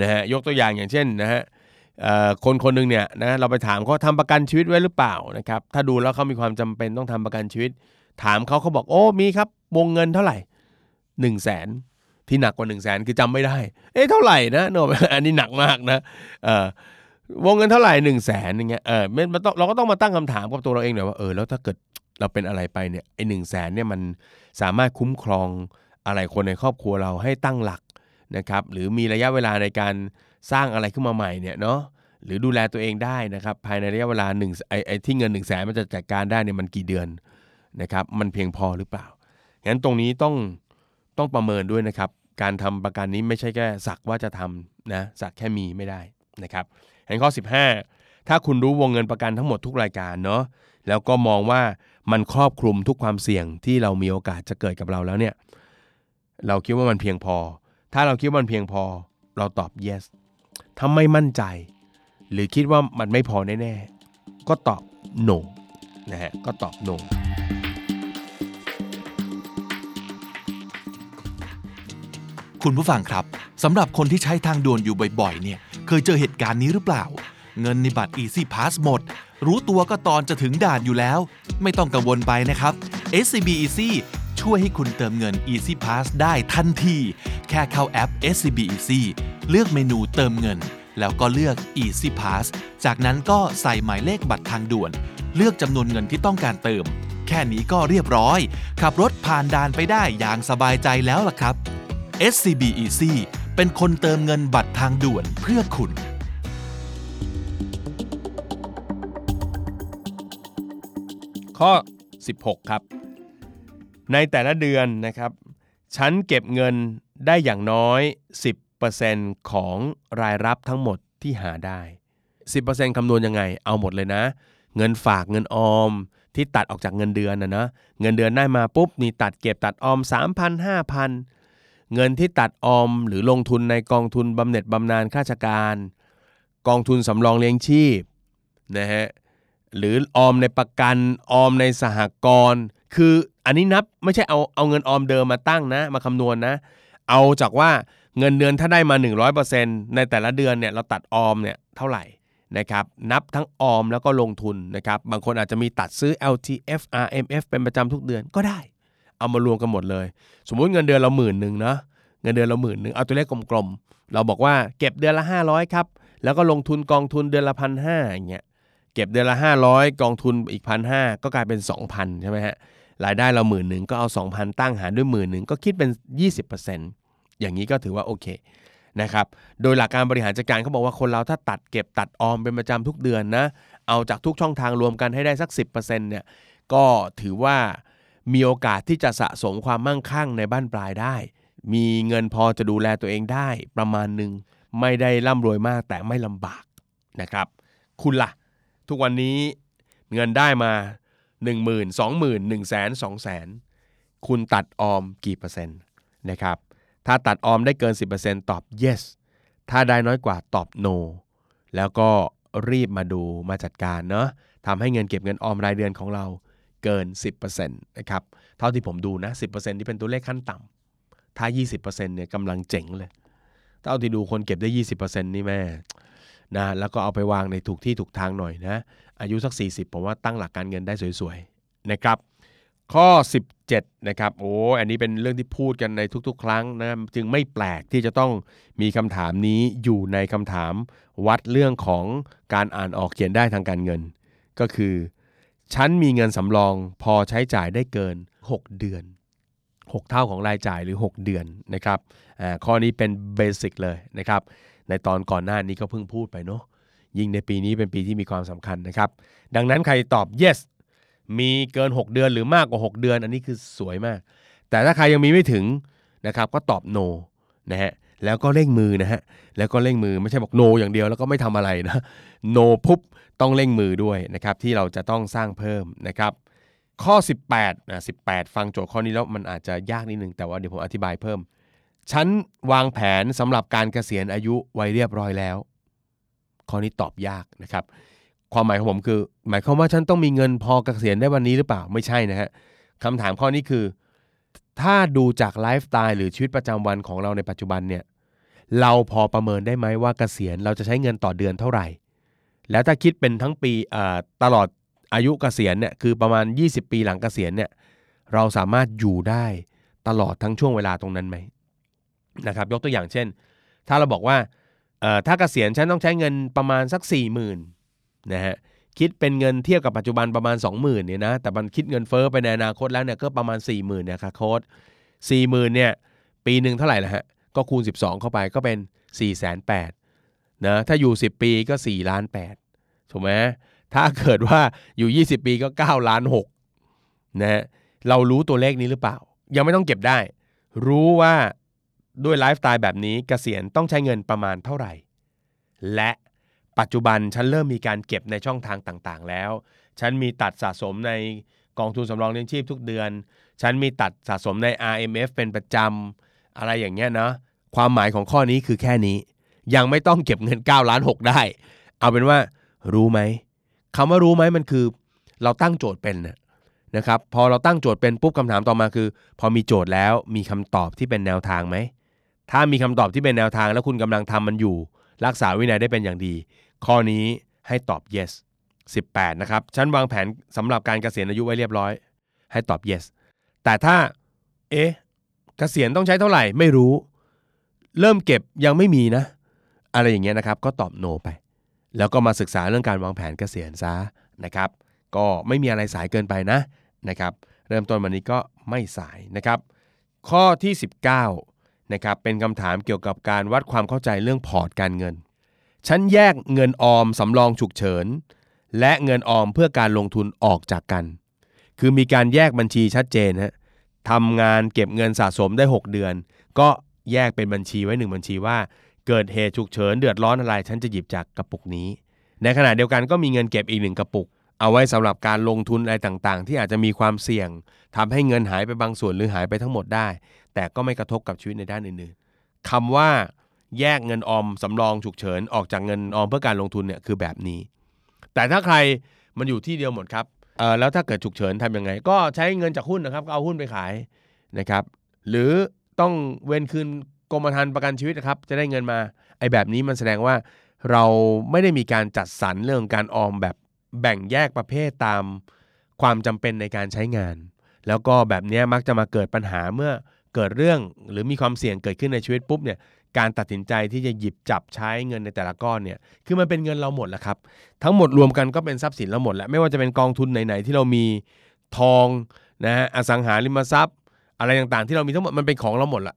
นะฮะยกตัวอย่างอย่างเช่นนะฮะ คนคนหนึ่งเนี่ยนะเราไปถามเขาทำประกันชีวิตไว้หรือเปล่านะครับถ้าดูแล้วเขามีความจำเป็นต้องทำประกันชีวิต ถามเขาเขาบอกโอ้มีครับวงเงินเท่าไหร่หนึ่งแสนที่หนักกว่าหนึ่งแสนคือจำไม่ได้ เอ๊ะเท่าไหร่นะโนอันนี้หนักมากนะเออวงเงินเท่าไหร่หนึ่งแสนอย่างเงี้ยเออมันต้องเราก็ต้องมาตั้งคำถามกับตัวเราเองหน่อยว่าเออแล้วถ้าเกิดเราเป็นอะไรไปเนี่ยไอ้หนึ่งแสนเนี่ยมันสามารถคุ้มครองอะไรคนในครอบครัวเราให้ตั้งหลักนะครับหรือมีระยะเวลาในการ สร้างอะไรขึ้นมาใหม่เนี่ยเนาะหรือดูแลตัวเองได้นะครับภายในระยะเวลาหนึ่งไอ้ไอที่เงินหนึ่งแสนมันจะจัดการได้เนี่ยมันกี่เดือนนะครับมันเพียงพอหรือเปล่างั้นตรงนี้ต้องต้องประเมินด้วยนะครับ การทำประกันนี้ไม่ใช่แค่สักว่าจะทำนะสักแค่มีไม่ได้นะครับเห็นข้อ 15 ถ้าคุณรู้วงเงินประกันทั้งหมดทุกรายการเนาะแล้วก็มองว่ามันครอบคลุมทุกความเสี่ยงที่เรามีโอกาสจะเกิดกับเราแล้วเนี่ยเราคิดว่ามันเพียงพอ ถ้าเราคิดว่ามันเพียงพอเราตอบ yes ถ้าไม่มั่นใจ หรือคิดว่ามันไม่พอแน่ๆ ก็ตอบ no นะฮะ ก็ตอบ no คุณผู้ฟังครับสำหรับคนที่ใช้ทางด่วนอยู่บ่อยๆ เนี่ย เคยเจอเหตุการณ์นี้หรือเปล่า เงินในบัตร Easy Pass หมด รู้ตัวก็ตอนจะถึงด่านอยู่แล้ว ไม่ต้องกังวลไปนะครับ SCB Easy ช่วยให้คุณเติมเงิน Easy Pass ได้ทันที แค่เข้าแอป SCB Easy เลือกเมนูเติมเงิน แล้วก็เลือก Easy Pass จากนั้นก็ใส่หมายเลขบัตรทางด่วน เลือกจำนวนเงินที่ต้องการเติม แค่นี้ก็เรียบร้อย ขับรถผ่านด่านไปได้อย่างสบายใจแล้วล่ะครับ SCB Easy เป็นคนเติมเงินบัตรทางด่วนเพื่อคุณ ข้อ 16 ครับ ในแต่ละเดือนนะครับ ฉันเก็บเงินได้อย่างน้อย 10 ของรายรับทั้งหมดที่หาได้ 10%คำนวณยังไง เอาหมดเลยนะ เงินฝากเงินออมที่ตัดออกจากเงินเดือนนะเนะเงินเดือนได้มาปุ๊บนี่ตัดเก็บตัดออม 3,000 5,000 เงินที่ตัดออม หรือลงทุนในกองทุนบำเหน็จบำนาญข้าราชการ กองทุนสำรองเลี้ยงชีพนะฮะหรือออมในประกันออมในสหกรณ์คืออันนี้นับไม่ใช่เอาเอาเงินออมเดิมมาตั้งนะ มาคำนวณนะเอาจากว่า เงินเดือนถ้าได้มา 100%ในแต่ละเดือนเนี่ยเราตัดออมเนี่ยเท่าไหร่นะครับนับทั้งออมแล้วก็ลงทุนนะครับบางคนอาจจะมีตัดซื้อ LTF RMF เป็นประจำทุกเดือนก็ได้ เอามารวมกันหมดเลย สมมุติเงินเดือนเราหมื่นหนึ่งเนาะเงินเดือนเราหมื่นหนึ่งเอาตัวเลขกลมๆเราบอกว่าเก็บเดือนละ 500ครับแล้วก็ลงทุนกองทุนเดือนละพันห้าอย่างเงี้ยเก็บเดือนละ 500 กองทุนอีกพันห้าก็กลายเป็น 2,000ใช่ไหมฮะรายได้เราหมื่นหนึ่งก็เอา 2,000 ตั้งหารด้วยหมื่นหนึ่งก็คิดเป็น 20% อย่างนี้ก็ถือว่าโอเคนะครับโดยหลักการบริหารจัดการเขาบอกว่าคนเราถ้าตัดเก็บตัดออมเป็นประจำทุกเดือนนะเอาจากทุกช่องทางรวมกันให้ได้สัก 10%เนี่ยก็ถือว่ามีโอกาสที่จะสะสมความมั่งคั่งในบ้านปลายได้ มีเงินพอจะดูแลตัวเองได้ประมาณหนึ่งไม่ได้ร่ำรวยมากแต่ไม่ลำบากนะครับคุณล่ะ ทุกวันนี้เงินได้มา 1 0 0 0 0 2 0 0 0 0 1 0 0 0 0 2 0 0 0 0 คุณตัดออมกี่เปอร์เซ็นต์นะครับ ถ้าตัดออมได้เกิน 10%ตอบ yes ถ้าได้น้อยกว่าตอบ no แล้วก็รีบมาดูมาจัดการเนาะทำให้เงินเก็บเงินออมรายเดือนของเราเกิน 10%นะครับ เท่าที่ผมดูนะ 10%ที่เป็นตัวเลขขั้นต่ำถ้า 20%เนี่ยกำลังเจ๋งเลย เท่าที่ดูคนเก็บได้ 20%นี่แม่นะแล้วก็เอาไปวางในถูกที่ถูกทางหน่อยนะ อายุสัก 40 ผมว่าตั้งหลักการเงินได้สวยๆนะครับ ข้อ 7นะครับโอ้อันนี้เป็นเรื่องที่พูดกันในทุกๆ ครั้งนะจึงไม่แปลกที่จะต้องมีคำถามนี้อยู่ในคำถามวัดเรื่องของการอ่านออกเขียนได้ทางการเงิน ก็คือ ฉันมีเงินสำรองพอใช้จ่ายได้เกิน 6 เดือน 6 เท่าของรายจ่ายหรือ 6 เดือนนะครับอ่าข้อนี้เป็นเบสิกเลยนะครับในตอนก่อนหน้านี้ก็เพิ่งพูดไปเนาะยิ่งในปีนี้เป็นปีที่มีความสำคัญนะครับ ดังนั้นใครตอบ yes มีเกิน 6 เดือนหรือมากกว่า 6 เดือน อันนี้คือสวยมาก แต่ถ้าใครยังมีไม่ถึงนะครับก็ตอบโ no นะฮะแล้วก็เร่งมือนะฮะแล้วก็เร่งมือไม่ใช่บอกโ no อย่างเดียวแล้วก็ไม่ทำอะไรนะโ no ปุ๊บต้องเร่งมือด้วยนะครับที่เราจะต้องสร้างเพิ่มนะครับข้อ 18นะ18 ฟังโจทย์ข้อนี้แล้วมันอาจจะยากนิดนึงแต่ว่าเดี๋ยวผมอธิบายเพิ่ม ฉันวางแผนสำหรับการเกษียณอายุไว้เรียบร้อยแล้ว ข้อนี้ตอบยากนะครับ ความหมายของผมคือ หมายความว่าฉันต้องมีเงินพอเกษียณได้วันนี้หรือเปล่าไม่ใช่นะฮะคำถามข้อนี้คือ ถ้าดูจากไลฟ์สไตล์หรือชีวิตประจำวันของเราในปัจจุบันเนี่ยเราพอประเมินได้ไหมว่าเกษียณเราจะใช้เงินต่อเดือนเท่าไหร่ แล้วถ้าคิดเป็นทั้งปีตลอดอายุเกษียณเนี่ยคือประมาณ 20 ปีหลังเกษียณเนี่ยเราสามารถอยู่ได้ตลอดทั้งช่วงเวลาตรงนั้นไหมนะครับยกตัวอย่างเช่น ถ้าเราบอกว่าถ้าเกษียณฉันต้องใช้เงินประมาณสัก4 0,000น นะฮะคิดเป็นเงินเทียบกับปัจจุบันประมาณ 20,000เนี่ยนะแต่มันคิดเงินเฟ้อไปในอนาคตแล้วเนี่ยก็ประมาณ 40,000เนี่ยค่ะโค้ด40,000เนี่ยปีหนึ่งเท่าไหร่ละฮะก็คูณ 12 เข้าไปก็เป็น 4 8 0 0 0นะถ้าอยู่ 10 ปีก็4ล้าน8ถูกไหมถ้าเกิดว่าอยู่ 20 ปีก็9ล้าน6นะเรารู้ตัวเลขนี้หรือเปล่า ยังไม่ต้องเก็บได้ รู้ว่าด้วยไลฟ์สไตล์แบบนี้เกษียณต้องใช้เงินประมาณเท่าไหร่ และ ปัจจุบันฉันเริ่มมีการเก็บในช่องทางต่างๆ แล้ว ฉันมีตัดสะสมในกองทุนสำรองเลี้ยงชีพทุกเดือน ฉันมีตัดสะสมใน RMF เป็นประจำอะไรอย่างเงี้ยนะความหมายของข้อนี้คือแค่นี้ ยังไม่ต้องเก็บเงิน9ล้าน6ได้ เอาเป็นว่ารู้ไหมคำว่ารู้ไหมมันคือ เราตั้งโจทย์เป็นนะนะครับพอเราตั้งโจทย์เป็นปุ๊บคำถามต่อมาคือ พอมีโจทย์แล้วมีคำตอบที่เป็นแนวทางไหมถ้ามีคำตอบที่เป็นแนวทางแล้วคุณกำลังทำมันอยู่ รักษาวินัยได้เป็นอย่างดี ข้อนี้ให้ตอบ yes 18 นะครับ ฉันวางแผนสำหรับการเกษียณอายุไว้เรียบร้อย ให้ตอบ yes แต่ถ้า เอ๊ะ เกษียณต้องใช้เท่าไหร่ ไม่รู้ เริ่มเก็บยังไม่มีนะ อะไรอย่างเงี้ยนะครับ ก็ตอบ no ไป แล้วก็มาศึกษาเรื่องการวางแผนเกษียณซะนะครับ ก็ไม่มีอะไรสายเกินไปนะนะครับ เริ่มต้นวันนี้ก็ไม่สายนะครับ ข้อที่ 19นะครับ เป็นคำถามเกี่ยวกับการวัดความเข้าใจเรื่องพอร์ตการเงิน ฉันแยกเงินออมสำรองฉุกเฉิน และเงินออมเพื่อการลงทุนออกจากกัน คือมีการแยกบัญชีชัดเจนฮะทำงานเก็บเงินสะสมได้ 6 เดือน ก็แยกเป็นบัญชีไว้หนึ่งบัญชีว่า เกิดเหตุฉุกเฉินเดือดร้อนอะไร ฉันจะหยิบจากกระปุกนี้ ในขณะเดียวกันก็มีเงินเก็บอีกหนึ่งกระปุก เอาไว้สำหรับการลงทุนอะไรต่างๆ ที่อาจจะมีความเสี่ยงทำให้เงินหายไปบางส่วนหรือหายไปทั้งหมดได้ แต่ก็ไม่กระทบกับชีวิตในด้านอื่นๆคำว่า แยกเงินออมสำรองฉุกเฉินออกจากเงินออมเพื่อการลงทุนเนี่ยคือแบบนี้ แต่ถ้าใครมันอยู่ที่เดียวหมดครับเออแล้วถ้าเกิดฉุกเฉินทำยังไง ก็ใช้เงินจากหุ้นนะครับเอาหุ้นไปขายนะครับ หรือต้องเว้นคืนกรมธรรม์ประกันชีวิตนะครับจะได้เงินมาไอ้แบบนี้มันแสดงว่าเราไม่ได้มีการจัดสรรเรื่องการออมแบบแบ่งแยกประเภทตามความจำเป็นในการใช้งาน แล้วก็แบบนี้มักจะมาเกิดปัญหาเมื่อเกิดเรื่องหรือมีความเสี่ยงเกิดขึ้นในชีวิตปุ๊บเนี่ย การตัดสินใจที่จะหยิบจับใช้เงินในแต่ละก้อนเนี่ยคือมันเป็นเงินเราหมดแล้วครับ ทั้งหมดรวมกันก็เป็นทรัพย์สินเราหมดแล้วไม่ว่าจะเป็นกองทุนไหนๆที่เรามีทองนะฮะอสังหาริมทรัพย์ อะไรต่างๆ ที่เรามีทั้งหมดมันเป็นของเราหมดละ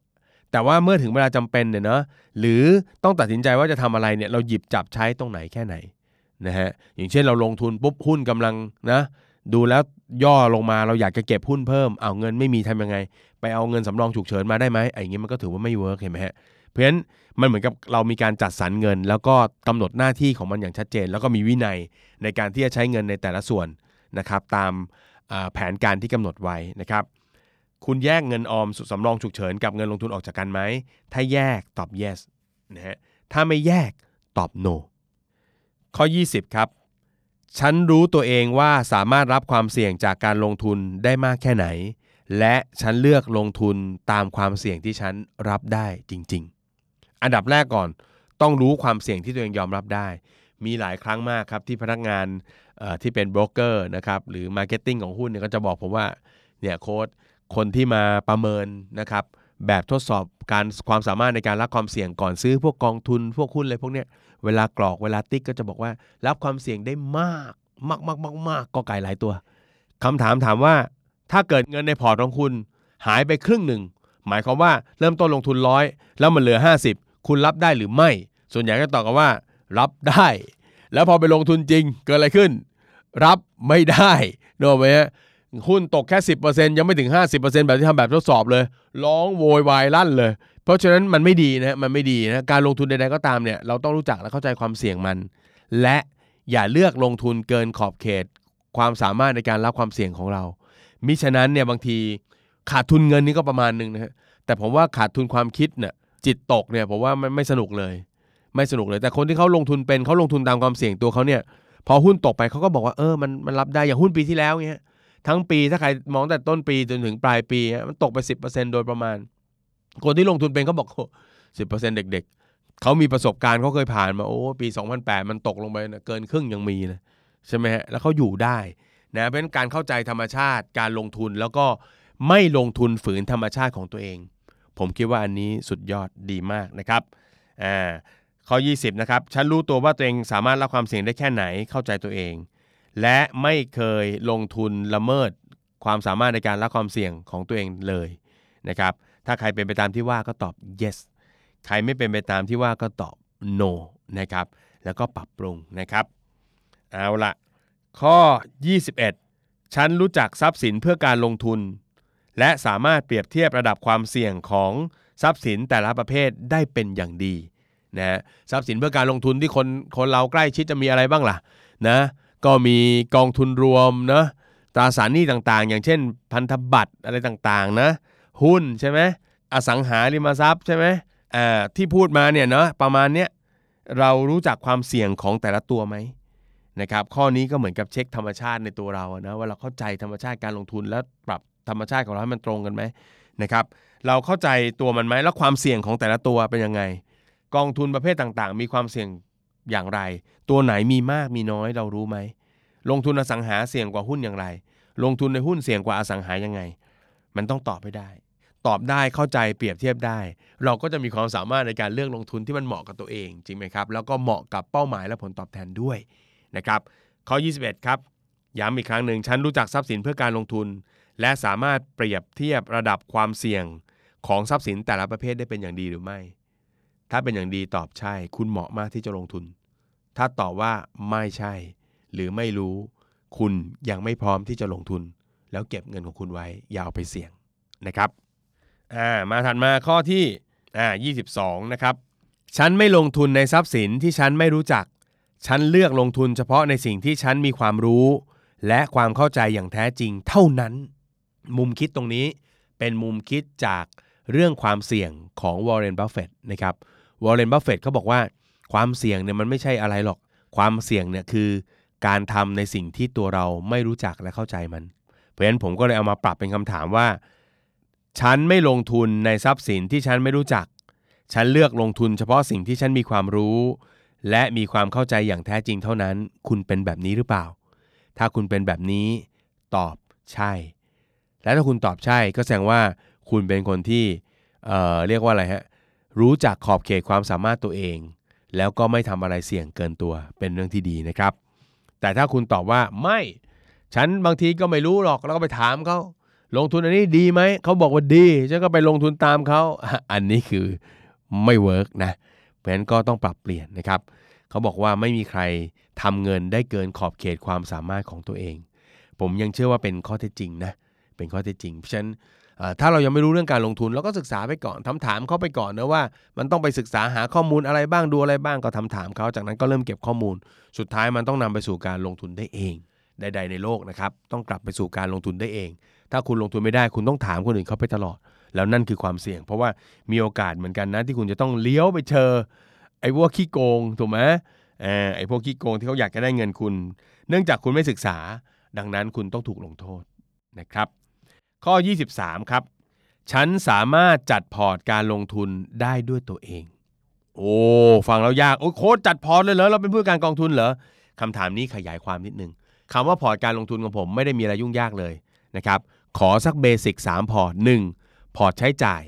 แต่ว่าเมื่อถึงเวลาจำเป็นเนี่ยเนาะหรือต้องตัดสินใจว่าจะทำอะไรเนี่ยเราหยิบจับใช้ตรงไหนแค่ไหนนะฮะอย่างเช่นเราลงทุนปุ๊บหุ้นกำลังนะดูแล้วย่อลงมาเราอยากจะเก็บหุ้นเพิ่มเอาเงินไม่มีทำยังไง ไปเอาเงินสำรองฉุกเฉินมาได้ไหมไอ้อย่างงี้มันก็ถือว่าไม่เวิร์กเห็นไหมฮะ เพราะฉะนั้นมันเหมือนกับเรามีการจัดสรรเงิน แล้วก็กำหนดหน้าที่ของมันอย่างชัดเจน แล้วก็มีวินัยในการที่จะใช้เงินในแต่ละส่วนนะครับตามแผนการที่กำหนดไว้นะครับ คุณแยกเงินออมสำรองฉุกเฉินกับเงินลงทุนออกจากกันไหม ถ้าแยกตอบ yes นะฮะถ้าไม่แยกตอบ no ข้อ 20 ครับ ฉันรู้ตัวเองว่าสามารถรับความเสี่ยงจากการลงทุนได้มากแค่ไหน และฉันเลือกลงทุนตามความเสี่ยงที่ฉันรับได้จริง ๆ อันดับแรกก่อน ต้องรู้ความเสี่ยงที่ตัวเองยอมรับได้ มีหลายครั้งมากครับที่พนักงานที่เป็นโบรกเกอร์นะครับหรือ marketing ของหุ้นเนี่ยก็จะบอกผมว่าเนี่ยโค้ชคนที่มาประเมินนะครับแบบทดสอบการความสามารถในการรับความเสี่ยงก่อนซื้อพวกกองทุนพวกหุ้นอะไรพวกเนี้ยเวลากรอกเวลาติ๊กก็จะบอกว่า รับความเสี่ยงได้มากมากมากมากมากก็ไกลหลายตัวคำถามถามว่า ถ้าเกิดเงินในพอร์ตของคุณ หายไปครึ่งหนึ่ง หมายความว่าเริ่มต้นลงทุนร้อยแล้วมันเหลือ 50 คุณรับได้หรือไม่ ส่วนใหญ่ก็ตอบกันว่า รับได้ แล้วพอไปลงทุนจริงเกิดอะไรขึ้น รับไม่ได้โน้ไหมฮะหุ้นตกแค่ 10%ยังไม่ถึง 50%แบบที่ทำแบบทดสอบเลย ร้องโวยวายลั่นเลย เพราะฉะนั้นมันไม่ดีนะมันไม่ดีนะการลงทุนใดๆก็ตามเนี่ยเราต้องรู้จักและเข้าใจความเสี่ยงมัน และอย่าเลือกลงทุนเกินขอบเขต ความสามารถในการรับความเสี่ยงของเรา มิฉะนั้นเนี่ยบางทีขาดทุนเงินนี่ก็ประมาณนึงนะฮะแต่ผมว่าขาดทุนความคิดเนี่ย จิตตกเนี่ยผมว่าไม่ไม่สนุกเลย ไม่สนุกเลย แต่คนที่เขาลงทุนเป็นเขาลงทุนตามความเสี่ยงตัวเขาเนี่ย พอหุ้นตกไปเขาก็บอกว่าเออมันมันรับได้อย่างหุ้นปีที่แล้วเงี้ยทั้งปีถ้าใครมองแต่ต้นปีจนถึงปลายปีมันตกไป 10%โดยประมาณ คนที่ลงทุนเป็นเขาบอกสิบเปอร์เซ็นต์เด็ก ๆ เขามีประสบการณ์เขาเคยผ่านมาโอ้ปี 2008 มันตกลงไปนะเกินครึ่งยังมีนะใช่ไหมฮะแล้วเขาอยู่ได้นะเป็นการเข้าใจธรรมชาติการลงทุนแล้วก็ไม่ลงทุนฝืนธรรมชาติของตัวเอง ผมคิดว่าอันนี้สุดยอดดีมากนะครับอ่าข้อ 20 นะครับ ฉันรู้ตัวว่าตัวเองสามารถรับความเสี่ยงได้แค่ไหนเข้าใจตัวเอง และไม่เคยลงทุนละเมิดความสามารถในการรับความเสี่ยงของตัวเองเลยนะครับ ถ้าใครเป็นไปตามที่ว่าก็ตอบ yes ใครไม่เป็นไปตามที่ว่าก็ตอบ no นะครับ แล้วก็ปรับปรุงนะครับ เอาละข้อ 21 ฉันรู้จักทรัพย์สินเพื่อการลงทุน และสามารถเปรียบเทียบระดับความเสี่ยงของทรัพย์สินแต่ละประเภทได้เป็นอย่างดีนะทรัพย์สินเพื่อการลงทุนที่คนคนเราใกล้ชิดจะมีอะไรบ้างล่ะนะก็มีกองทุนรวมนะตราสารหนี้ต่างๆ อย่างเช่น พันธบัตรอะไรต่างๆนะหุ้นใช่ไหมอสังหาริมทรัพย์ใช่ไหมอ่าที่พูดมาเนี่ยเนาะประมาณเนี้ยเรารู้จักความเสี่ยงของแต่ละตัวไหมนะครับข้อนี้ก็เหมือนกับเช็คธรรมชาติในตัวเราอะนะว่าเราเข้าใจธรรมชาติการลงทุนแล้วปรับ ธรรมชาติของเราให้มันตรงกันไหมนะครับเราเข้าใจตัวมันไหมแล้วความเสี่ยงของแต่ละตัวเป็นยังไง กองทุนประเภทต่างๆ มีความเสี่ยงอย่างไร ตัวไหนมีมากมีน้อยเรารู้ไหมลงทุนอสังหาเสี่ยงกว่าหุ้นอย่างไร ลงทุนในหุ้นเสี่ยงกว่าอสังหายังไง มันต้องตอบให้ได้ ตอบได้เข้าใจเปรียบเทียบได้ เราก็จะมีความสามารถในการเลือกลงทุนที่มันเหมาะกับตัวเองจริงไหมครับแล้วก็เหมาะกับเป้าหมายและผลตอบแทนด้วยนะครับข้อ 21 ครับย้ำอีกครั้งหนึ่งฉันรู้จักทรัพย์สินเพื่อการลงทุน และสามารถเปรียบเทียบระดับความเสี่ยงของทรัพย์สินแต่ละประเภทได้เป็นอย่างดีหรือไม่ ถ้าเป็นอย่างดีตอบใช่ คุณเหมาะมากที่จะลงทุน ถ้าตอบว่าไม่ใช่ หรือไม่รู้ คุณยังไม่พร้อมที่จะลงทุน แล้วเก็บเงินของคุณไว้ยาวไปเสี่ยงนะครับอ่ามาถัดมาข้อที่อ่า22 นะครับ ฉันไม่ลงทุนในทรัพย์สินที่ฉันไม่รู้จัก ฉันเลือกลงทุนเฉพาะในสิ่งที่ฉันมีความรู้ และความเข้าใจอย่างแท้จริงเท่านั้น มุมคิดตรงนี้เป็นมุมคิดจากเรื่องความเสี่ยงของวอร์เรนบัฟเฟตนะครับวอร์เรนบัฟเฟตเขาบอกว่าความเสี่ยงเนี่ยมันไม่ใช่อะไรหรอก ความเสี่ยงเนี่ยคือการทำในสิ่งที่ตัวเราไม่รู้จักและเข้าใจมัน เพราะฉะนั้นผมก็เลยเอามาปรับเป็นคำถามว่า ฉันไม่ลงทุนในทรัพย์สินที่ฉันไม่รู้จัก ฉันเลือกลงทุนเฉพาะสิ่งที่ฉันมีความรู้ และมีความเข้าใจอย่างแท้จริงเท่านั้น คุณเป็นแบบนี้หรือเปล่า ถ้าคุณเป็นแบบนี้ ตอบใช่ และถ้าคุณตอบใช่ก็แสดงว่าคุณเป็นคนที่เเรียกว่าอะไรฮะรู้จักขอบเขตความสามารถตัวเอง แล้วก็ไม่ทำอะไรเสี่ยงเกินตัวเป็นเรื่องที่ดีนะครับ แต่ถ้าคุณตอบว่าไม่ฉันบางทีก็ไม่รู้หรอกแล้วก็ไปถามเขาลงทุนอันนี้ดีไหมเขาบอกว่าดีฉันก็ไปลงทุนตามเขาอันนี้คือไม่เวิร์กนะเพราะฉะนั้นก็ต้องปรับเปลี่ยนนะครับเขาบอกว่าไม่มีใครทำเงินได้เกินขอบเขตความสามารถของตัวเอง ผมยังเชื่อว่าเป็นข้อเท็จจริงนะ เป็นข้อเท็จจริง เพราะฉะนั้นถ้าเรายังไม่รู้เรื่องการลงทุนเราก็ศึกษาไปก่อนทำถามเขาไปก่อนนะว่า มันต้องไปศึกษาหาข้อมูลอะไรบ้างดูอะไรบ้างก็ทำถามเขาจากนั้นก็เริ่มเก็บข้อมูล สุดท้ายมันต้องนำไปสู่การลงทุนได้เองใดๆในโลกนะครับต้องกลับไปสู่การลงทุนได้เอง ถ้าคุณลงทุนไม่ได้คุณต้องถามคนอื่นเขาไปตลอด แล้วนั่นคือความเสี่ยง เพราะว่ามีโอกาสเหมือนกันนะที่คุณจะต้องเลี้ยวไปเจอไอ้พวกขี้โกงถูกไหมเออไอ้พวกขี้โกงที่เขาอยากจะได้เงินคุณ เนื่องจากคุณไม่ศึกษา ดังนั้นคุณต้องถูกลงโทษนะครับ ข้อ 23 ครับ ฉันสามารถจัดพอร์ตการลงทุนได้ด้วยตัวเอง โอ้ฟังแล้วยาก โอ้โค้ชจัดพอร์ตเลยเหรอ เราเป็นผู้การกองทุนเหรอคำถามนี้ขยายความนิดนึงคำว่าพอร์ตการลงทุนของผมไม่ได้มีอะไรยุ่งยากเลยนะครับขอสัก basic 3พอร์ต 1. พอร์ตใช้จ่าย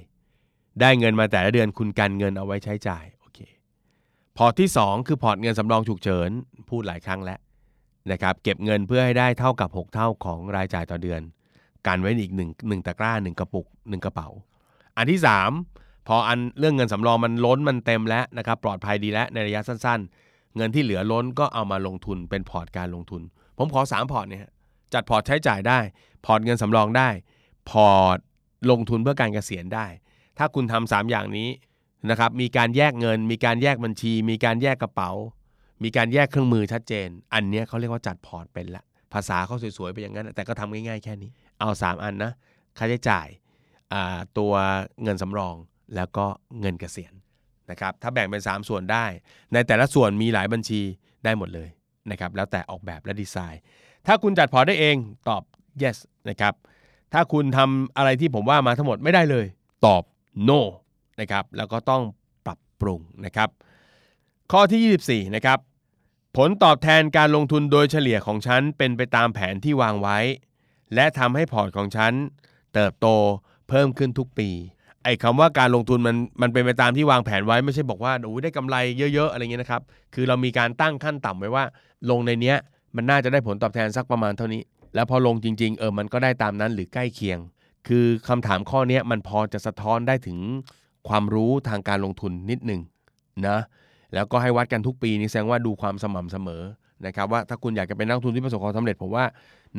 ได้เงินมาแต่ละเดือนคุณกันเงินเอาไว้ใช้จ่ายโอเคพอร์ตที่ 2 คือพอร์ตเงินสำรองฉุกเฉินพูดหลายครั้งแล้วนะครับเก็บเงินเพื่อให้ได้เท่ากับ 6 เท่าของรายจ่ายต่อเดือน กันไว้อีก1 1ตะกร้า1กระปุก1กระเป๋า อันที่ 3 พออันเรื่องเงินสำรองมันล้นมันเต็มแล้วนะครับปลอดภัยดีแล้วในระยะสั้น ๆ เงินที่เหลือล้นก็เอามาลงทุนเป็นพอร์ตการลงทุน ผมขอ 3 พอร์ตเนี่ยจัดพอร์ตใช้จ่ายได้ พอร์ตเงินสำรองได้ พอร์ตลงทุนเพื่อการเกษียณได้ ถ้าคุณทำสามอย่างนี้นะครับมีการแยกเงิน มีการแยกบัญชี มีการแยกกระเป๋า มีการแยกเครื่องมือชัดเจน อันนี้เขาเรียกว่าจัดพอร์ตเป็นละภาษาเขาสวยๆไปอย่างนั้น แต่ก็ทำง่ายๆแค่นี้ เอา 3 อันนะค่าใช้จ่าย ตัวเงินสำรองแล้วก็เงินเกษียณนะครับถ้าแบ่งเป็น 3 ส่วนได้ ในแต่ละส่วนมีหลายบัญชีได้หมดเลยนะครับแล้วแต่ออกแบบและดีไซน์ ถ้าคุณจัดพอร์ตได้เองตอบ yes นะครับถ้าคุณทำอะไรที่ผมว่ามาทั้งหมดไม่ได้เลย ตอบ no นะครับแล้วก็ต้องปรับปรุงนะครับข้อที่ 24นะครับผลตอบแทนการลงทุนโดยเฉลี่ยของฉันเป็นไปตามแผนที่วางไว้ และทำให้พอร์ตของฉัน เติบโตเพิ่มขึ้นทุกปี ไอ้คำว่าการลงทุนมันมันเป็นไปตามที่วางแผนไว้ไม่ใช่บอกว่าโอ้ยได้กำไรเยอะๆอะไรเงี้ยนะครับ คือเรามีการตั้งขั้นต่ำไว้ว่า ลงในเนี้ยมันน่าจะได้ผลตอบแทนสักประมาณเท่านี้ แล้วพอลงจริง ๆ เออมันก็ได้ตามนั้นหรือใกล้เคียง คือคำถามข้อนี้มันพอจะสะท้อนได้ถึงความรู้ทางการลงทุนนิดหนึ่งนะแล้วก็ให้วัดกันทุกปีนี่แสดงว่าดูความสม่ำเสมอนะครับว่าถ้าคุณอยากจะเป็นนักลงทุนที่ประสบความสำเร็จผมว่า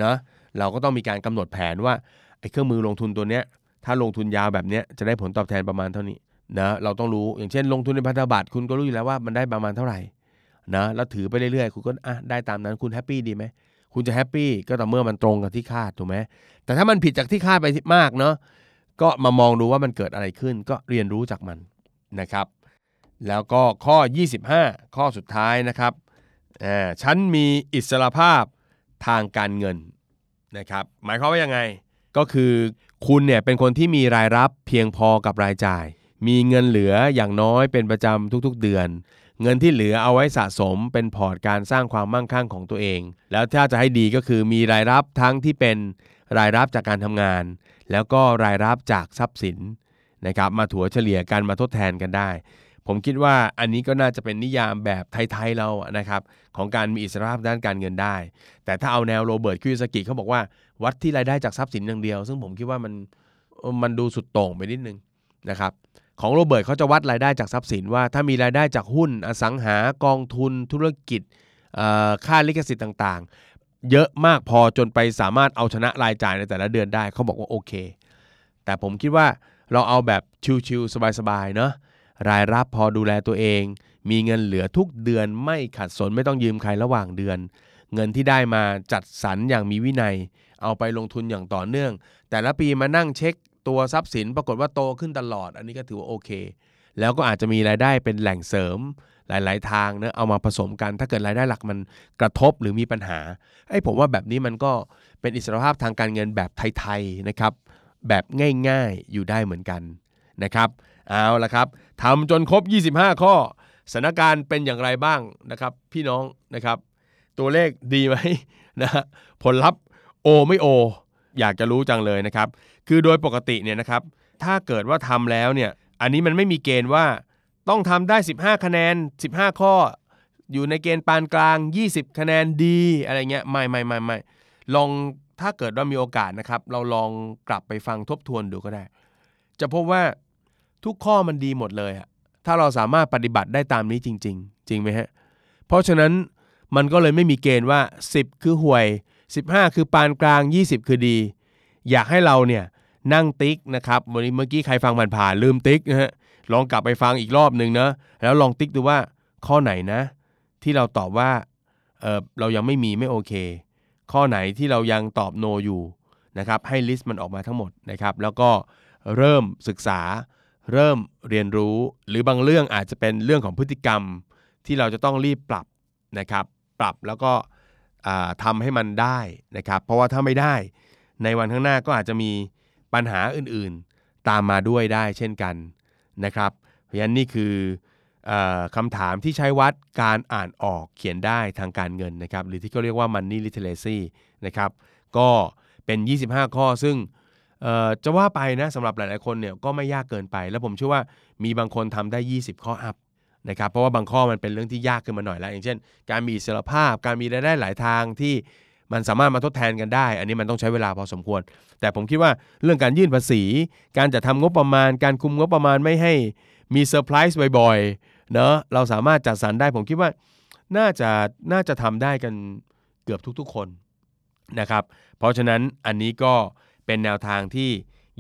นะ เราก็ต้องมีการกำหนดแผนว่าไอ้เครื่องมือลงทุนตัวเนี้ยถ้าลงทุนยาวแบบเนี้ยจะได้ผลตอบแทนประมาณเท่านี้นะเราต้องรู้อย่างเช่น ลงทุนในพันธบัตรคุณก็รู้อยู่แล้วว่ามันได้ประมาณเท่าไหร่นะแล้วถือไปเรื่อยๆ คุณก็อะได้ตามนั้นคุณ happy ดีไหมคุณจะ happy ก็ต่อเมื่อมันตรงกับที่คาดถูกไหมแต่ถ้ามันผิดจากที่คาดไปมากเนาะก็มามองดูว่ามันเกิดอะไรขึ้น ก็เรียนรู้จากมันนะครับ แล้วก็ข้อ 25 ข้อสุดท้ายนะครับอ่าฉันมีอิสระภาพทางการเงิน นะครับหมายความว่ายังไง ก็คือคุณเนี่ยเป็นคนที่มีรายรับเพียงพอกับรายจ่าย มีเงินเหลืออย่างน้อยเป็นประจำทุกๆเดือน เงินที่เหลือเอาไว้สะสมเป็นพอร์ตการสร้างความมั่งคั่งของตัวเอง แล้วถ้าจะให้ดีก็คือมีรายรับทั้งที่เป็นรายรับจากการทำงาน แล้วก็รายรับจากทรัพย์สินนะครับมาถัวเฉลี่ยกันมาทดแทนกันได้ ผมคิดว่าอันนี้ก็น่าจะเป็นนิยามแบบไทยๆเรานะครับของการมีอิสรภาพด้านการเงินได้ แต่ถ้าเอาแนวโรเบิร์ตคิโยซากิเขาบอกว่า วัดที่รายได้จากทรัพย์สินอย่างเดียว ซึ่งผมคิดว่ามันมันดูสุดโต่งไปนิดนึงนะครับของโรเบิร์ตเขาจะวัดรายได้จากทรัพย์สินว่าถ้ามีรายได้จากหุ้นอสังหากองทุนธุรกิจค่าลิขสิทธิ์ต่างๆ เยอะมากพอจนไปสามารถเอาชนะรายจ่ายในแต่ละเดือนได้เขาบอกว่าโอเค แต่ผมคิดว่าเราเอาแบบชิลๆสบายๆเนาะ รายรับพอดูแลตัวเอง มีเงินเหลือทุกเดือนไม่ขัดสนไม่ต้องยืมใครระหว่างเดือน เงินที่ได้มาจัดสรรอย่างมีวินัย เอาไปลงทุนอย่างต่อเนื่อง แต่ละปีมานั่งเช็คตัวทรัพย์สินปรากฏว่าโตขึ้นตลอด อันนี้ก็ถือว่าโอเค แล้วก็อาจจะมีรายได้เป็นแหล่งเสริมหลาย ๆ ทางเนะเอามาผสมกัน ถ้าเกิดรายได้หลักมันกระทบหรือมีปัญหาไอ้ผมว่าแบบนี้มันก็เป็นอิสรภาพทางการเงินแบบไทย ๆ นะครับ แบบง่าย ๆ อยู่ได้เหมือนกันนะครับ เอาละครับทำจนครบ 25 ข้อสถานการณ์เป็นอย่างไรบ้างนะครับ พี่น้องนะครับ ตัวเลขดีไหมนะผลลัพธ์โอไม่โอ อยากจะรู้จังเลยนะครับ คือโดยปกติเนี่ยนะครับ ถ้าเกิดว่าทำแล้วเนี่ย อันนี้มันไม่มีเกณฑ์ว่าต้องทำได้ 15 คะแนน 15 ข้อ อยู่ในเกณฑ์ปานกลาง 20 คะแนนดีอะไรเงี้ยไม่ไม่ไม่ไม่ลองถ้าเกิดว่ามีโอกาสนะครับ เราลองกลับไปฟังทบทวนดูก็ได้ จะพบว่า ทุกข้อมันดีหมดเลยอะถ้าเราสามารถปฏิบัติได้ตามนี้จริง ๆ จริงไหมฮะ เพราะฉะนั้นมันก็เลยไม่มีเกณฑ์ว่า 10 คือห่วย 15 คือปานกลาง 20 คือดี อยากให้เราเนี่ยนั่งติ๊กนะครับวันนี้เมื่อกี้ใครฟังผ่านๆลืมติ๊กนะฮะลองกลับไปฟังอีกรอบหนึ่งนะแล้วลองติ๊กดูว่าข้อไหนนะ ที่เราตอบว่าเออเรายังไม่มีไม่โอเค ข้อไหนที่เรายังตอบโนอยู่นะครับให้ลิสต์มันออกมาทั้งหมดนะครับแล้วก็เริ่มศึกษา เริ่มเรียนรู้ หรือบางเรื่องอาจจะเป็นเรื่องของพฤติกรรมที่เราจะต้องรีบปรับนะครับ ปรับแล้วก็อ่าทำให้มันได้นะครับ เพราะว่าถ้าไม่ได้ในวันข้างหน้าก็อาจจะมีปัญหาอื่นๆ ตามมาด้วยได้เช่นกันนะครับ เพราะฉะนั้นนี่คืออคำถามที่ใช้วัดการอ่านออกเขียนได้ทางการเงินนะครับ หรือที่เขาเรียกว่า money literacy นะครับ ก็เป็น 25 ข้อซึ่ง จะว่าไปนะสำหรับหลาย ๆ คนเนี่ยก็ไม่ยากเกินไป แล้วผมเชื่อว่ามีบางคนทำได้ 20 ข้ออัพนะครับเพราะว่าบางข้อมันเป็นเรื่องที่ยากขึ้นมาหน่อยแล้ว อย่างเช่น การมีอิสรภาพการมีรายได้หลายทางที่มันสามารถมาทดแทนกันได้ อันนี้มันต้องใช้เวลาพอสมควร แต่ผมคิดว่าเรื่องการยื่นภาษี การจะทำงบประมาณ การคุมงบประมาณไม่ให้มีเซอร์ไพรส์บ่อยๆเนอะเราสามารถจัดสรรได้ ผมคิดว่าน่าจะน่าจะทำได้กันเกือบทุกๆคนนะครับ เพราะฉะนั้นอันนี้ก็ เป็นแนวทางที่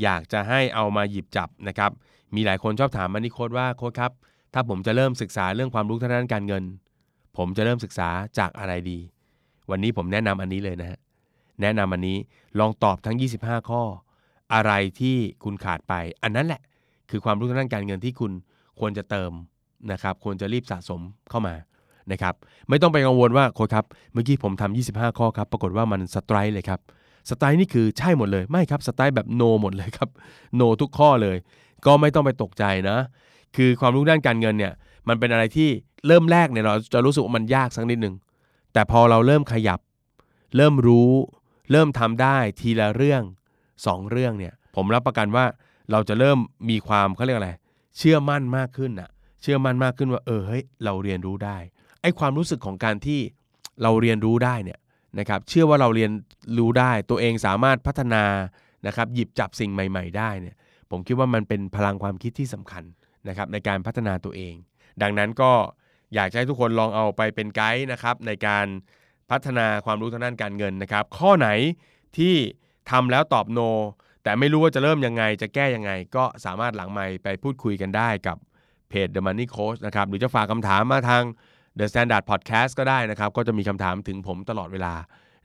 อยากจะให้เอามาหยิบจับนะครับ มีหลายคนชอบถาม Money Coach ว่าโค้ชครับ ถ้าผมจะเริ่มศึกษาเรื่องความรู้ทางด้านการเงิน ผมจะเริ่มศึกษาจากอะไรดี วันนี้ผมแนะนำอันนี้เลยนะฮะแนะนำอันนี้ลองตอบทั้ง 25 ข้อ อะไรที่คุณขาดไป อันนั้นแหละ คือความรู้ทางด้านการเงินที่คุณควรจะเติมนะครับควรจะรีบสะสมเข้ามานะครับ ไม่ต้องไปกังวลว่าโค้ดครับ เมื่อกี้ผมทำ25 ข้อครับ ปรากฏว่ามันสไตร์เลยครับ สไตล์นี่คือใช่หมดเลยไม่ครับสไตล์แบบโนหมดเลยครับโนทุกข้อเลย ก็ไม่ต้องไปตกใจนะ คือความรู้ด้านการเงินเนี่ยมันเป็นอะไรที่เริ่มแรกเนี่ยเราจะรู้สึกว่ามันยากสักนิดนึงแต่พอเราเริ่มขยับ เริ่มรู้ เริ่มทำได้ทีละเรื่องสองเรื่องเนี่ยผมรับประกันว่าเราจะเริ่มมีความเขาเรียกอะไร เชื่อมั่นมากขึ้นอะเชื่อมั่นมากขึ้นว่าเออเฮ้ยเราเรียนรู้ได้ไอความรู้สึกของการที่เราเรียนรู้ได้เนี่ย นะครับเชื่อว่าเราเรียนรู้ได้ตัวเองสามารถพัฒนานะครับหยิบจับสิ่งใหม่ ๆ ได้เนี่ยผมคิดว่ามันเป็นพลังความคิดที่สำคัญนะครับในการพัฒนาตัวเอง ดังนั้นก็อยากให้ทุกคนลองเอาไปเป็นไกด์นะครับในการพัฒนาความรู้ทางด้านการเงินนะครับ ข้อไหนที่ทำแล้วตอบโน แต่ไม่รู้ว่าจะเริ่มยังไงจะแก้ยังไง ก็สามารถหลังไมค์ไปพูดคุยกันได้กับเพจ The Money Coach นะครับหรือจะฝากคำถามมาทาง The Standard Podcast ก็ได้นะครับ ก็จะมีคำถามถึงผมตลอดเวลา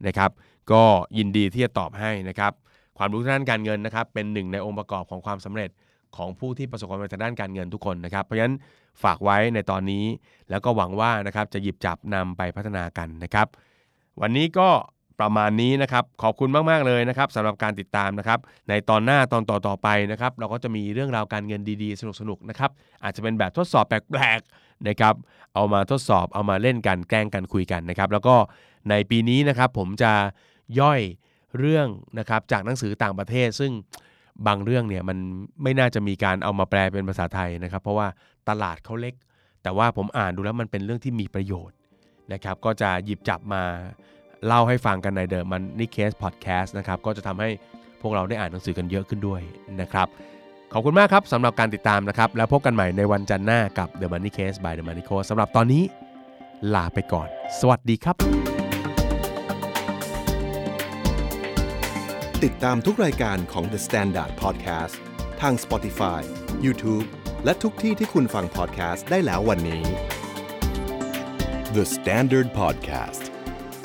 นะครับ ก็ยินดีที่จะตอบให้นะครับ ความรู้ทางด้านการเงินนะครับ เป็นหนึ่งในองค์ประกอบของความสำเร็จของผู้ที่ประสบความสำเร็จทางด้านการเงินทุกคนนะครับ เพราะฉะนั้นฝากไว้ในตอนนี้ แล้วก็หวังว่านะครับจะหยิบจับนำไปพัฒนากันนะครับ วันนี้ก็ ประมาณนี้นะครับ ขอบคุณมาก ๆ เลยนะครับสำหรับการติดตามนะครับ ในตอนหน้าตอนต่อ ๆ ไปนะครับ เราก็จะมีเรื่องราวการเงินดีๆ สนุก ๆ นะครับ อาจจะเป็นแบบทดสอบแปลก ๆ นะครับ เอามาทดสอบเอามาเล่นกันแกล้งกันคุยกันนะครับ แล้วก็ในปีนี้นะครับผมจะย่อยเรื่องนะครับจากหนังสือต่างประเทศ ซึ่งบางเรื่องเนี่ยมันไม่น่าจะมีการเอามาแปลเป็นภาษาไทยนะครับ เพราะว่าตลาดเขาเล็ก แต่ว่าผมอ่านดูแล้วมันเป็นเรื่องที่มีประโยชน์นะครับ ก็จะหยิบจับมา เล่าให้ฟังกันใน The Money Case Podcast นะครับก็จะทำให้พวกเราได้อ่านหนังสือกันเยอะขึ้นด้วยนะครับขอบคุณมากครับสำหรับการติดตามนะครับ แล้วพบกันใหม่ในวันจันทร์หน้ากับ The Money Case by The Money Co สำหรับตอนนี้ลาไปก่อน สวัสดีครับ ติดตามทุกรายการของ The Standard Podcast ทาง Spotify, YouTube และทุกที่ที่คุณฟัง podcast ได้แล้ววันนี้ The Standard Podcast